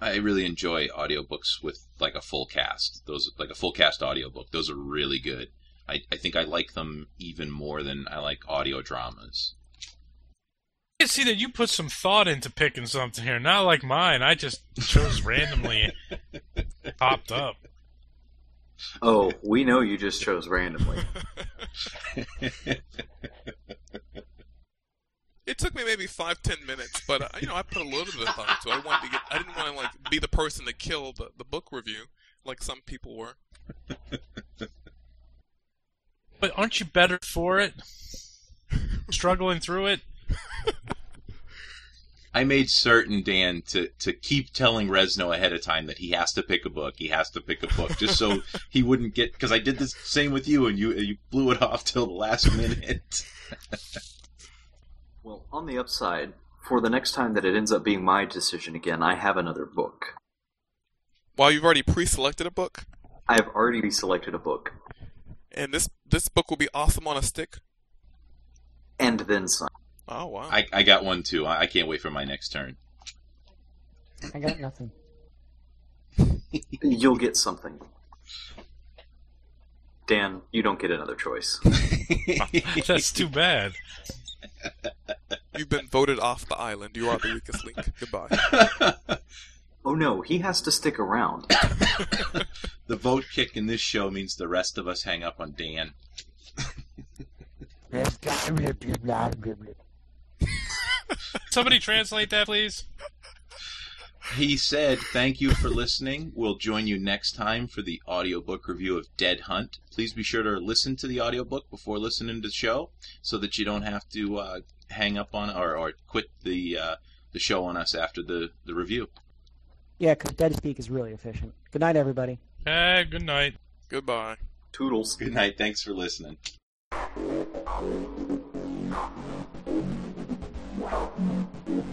I really enjoy audiobooks with like a full cast. Those like a full cast audiobook. Those are really good. I, I think I like them even more than I like audio dramas. I can see that you put some thought into picking something here, not like mine. I just chose randomly and popped up. Oh, we know you just chose randomly. It took me maybe five ten minutes, but uh, you know I put a little bit of thought into it. I wanted to get. I didn't want to like be the person to kill the, the book review like some people were. But aren't you better for it? Struggling through it? I made certain Dann to to keep telling Resno ahead of time that he has to pick a book. He has to pick a book just so he wouldn't get because I did the same with you and you you blew it off till the last minute. well, on the upside, for the next time that it ends up being my decision again, I have another book. Well, you've already pre-selected a book, I have already selected a book, and this this book will be awesome on a stick. and then some. Oh wow! I, I got one too. I, I can't wait for my next turn. I got nothing. You'll get something. Dann, you don't get another choice. That's too bad. You've been voted off the island. You are the weakest link. Goodbye. Oh no, he has to stick around. the vote kick in this show means the rest of us hang up on Dann. Somebody translate that, please. he said, Thank you for listening. We'll join you next time for the audiobook review of Dead Hunt. Please be sure to listen to the audiobook before listening to the show so that you don't have to uh, hang up on or, or quit the uh, the show on us after the, the review. Yeah, because Dead Speak is really efficient. Good night, everybody. Hey, good night. Goodbye. Toodles. Good night. Thanks for listening.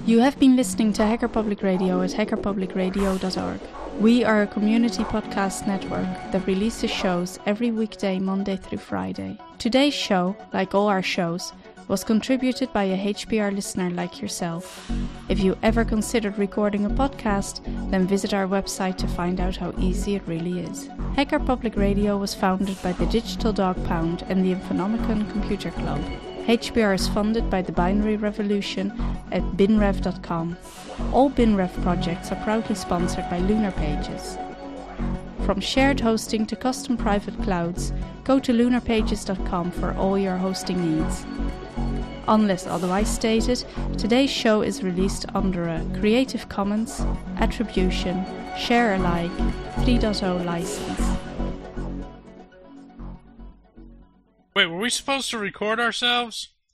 You have been listening to Hacker Public Radio at hackerpublicradio.org. We are a community podcast network that releases shows every weekday, Monday through Friday. Today's show, like all our shows, was contributed by a HPR listener like yourself. If you ever considered recording a podcast, then visit our website to find out how easy it really is. Hacker Public Radio was founded by the Digital Dog Pound and the Infonomicon Computer Club. HPR is funded by the Binary Revolution at binrev.com. All BinRev projects are proudly sponsored by Lunar Pages. From shared hosting to custom private clouds, go to lunarpages.com for all your hosting needs. Unless otherwise stated, today's show is released under a Creative Commons Attribution Share Alike 3.0 license. Wait, were we supposed to record ourselves?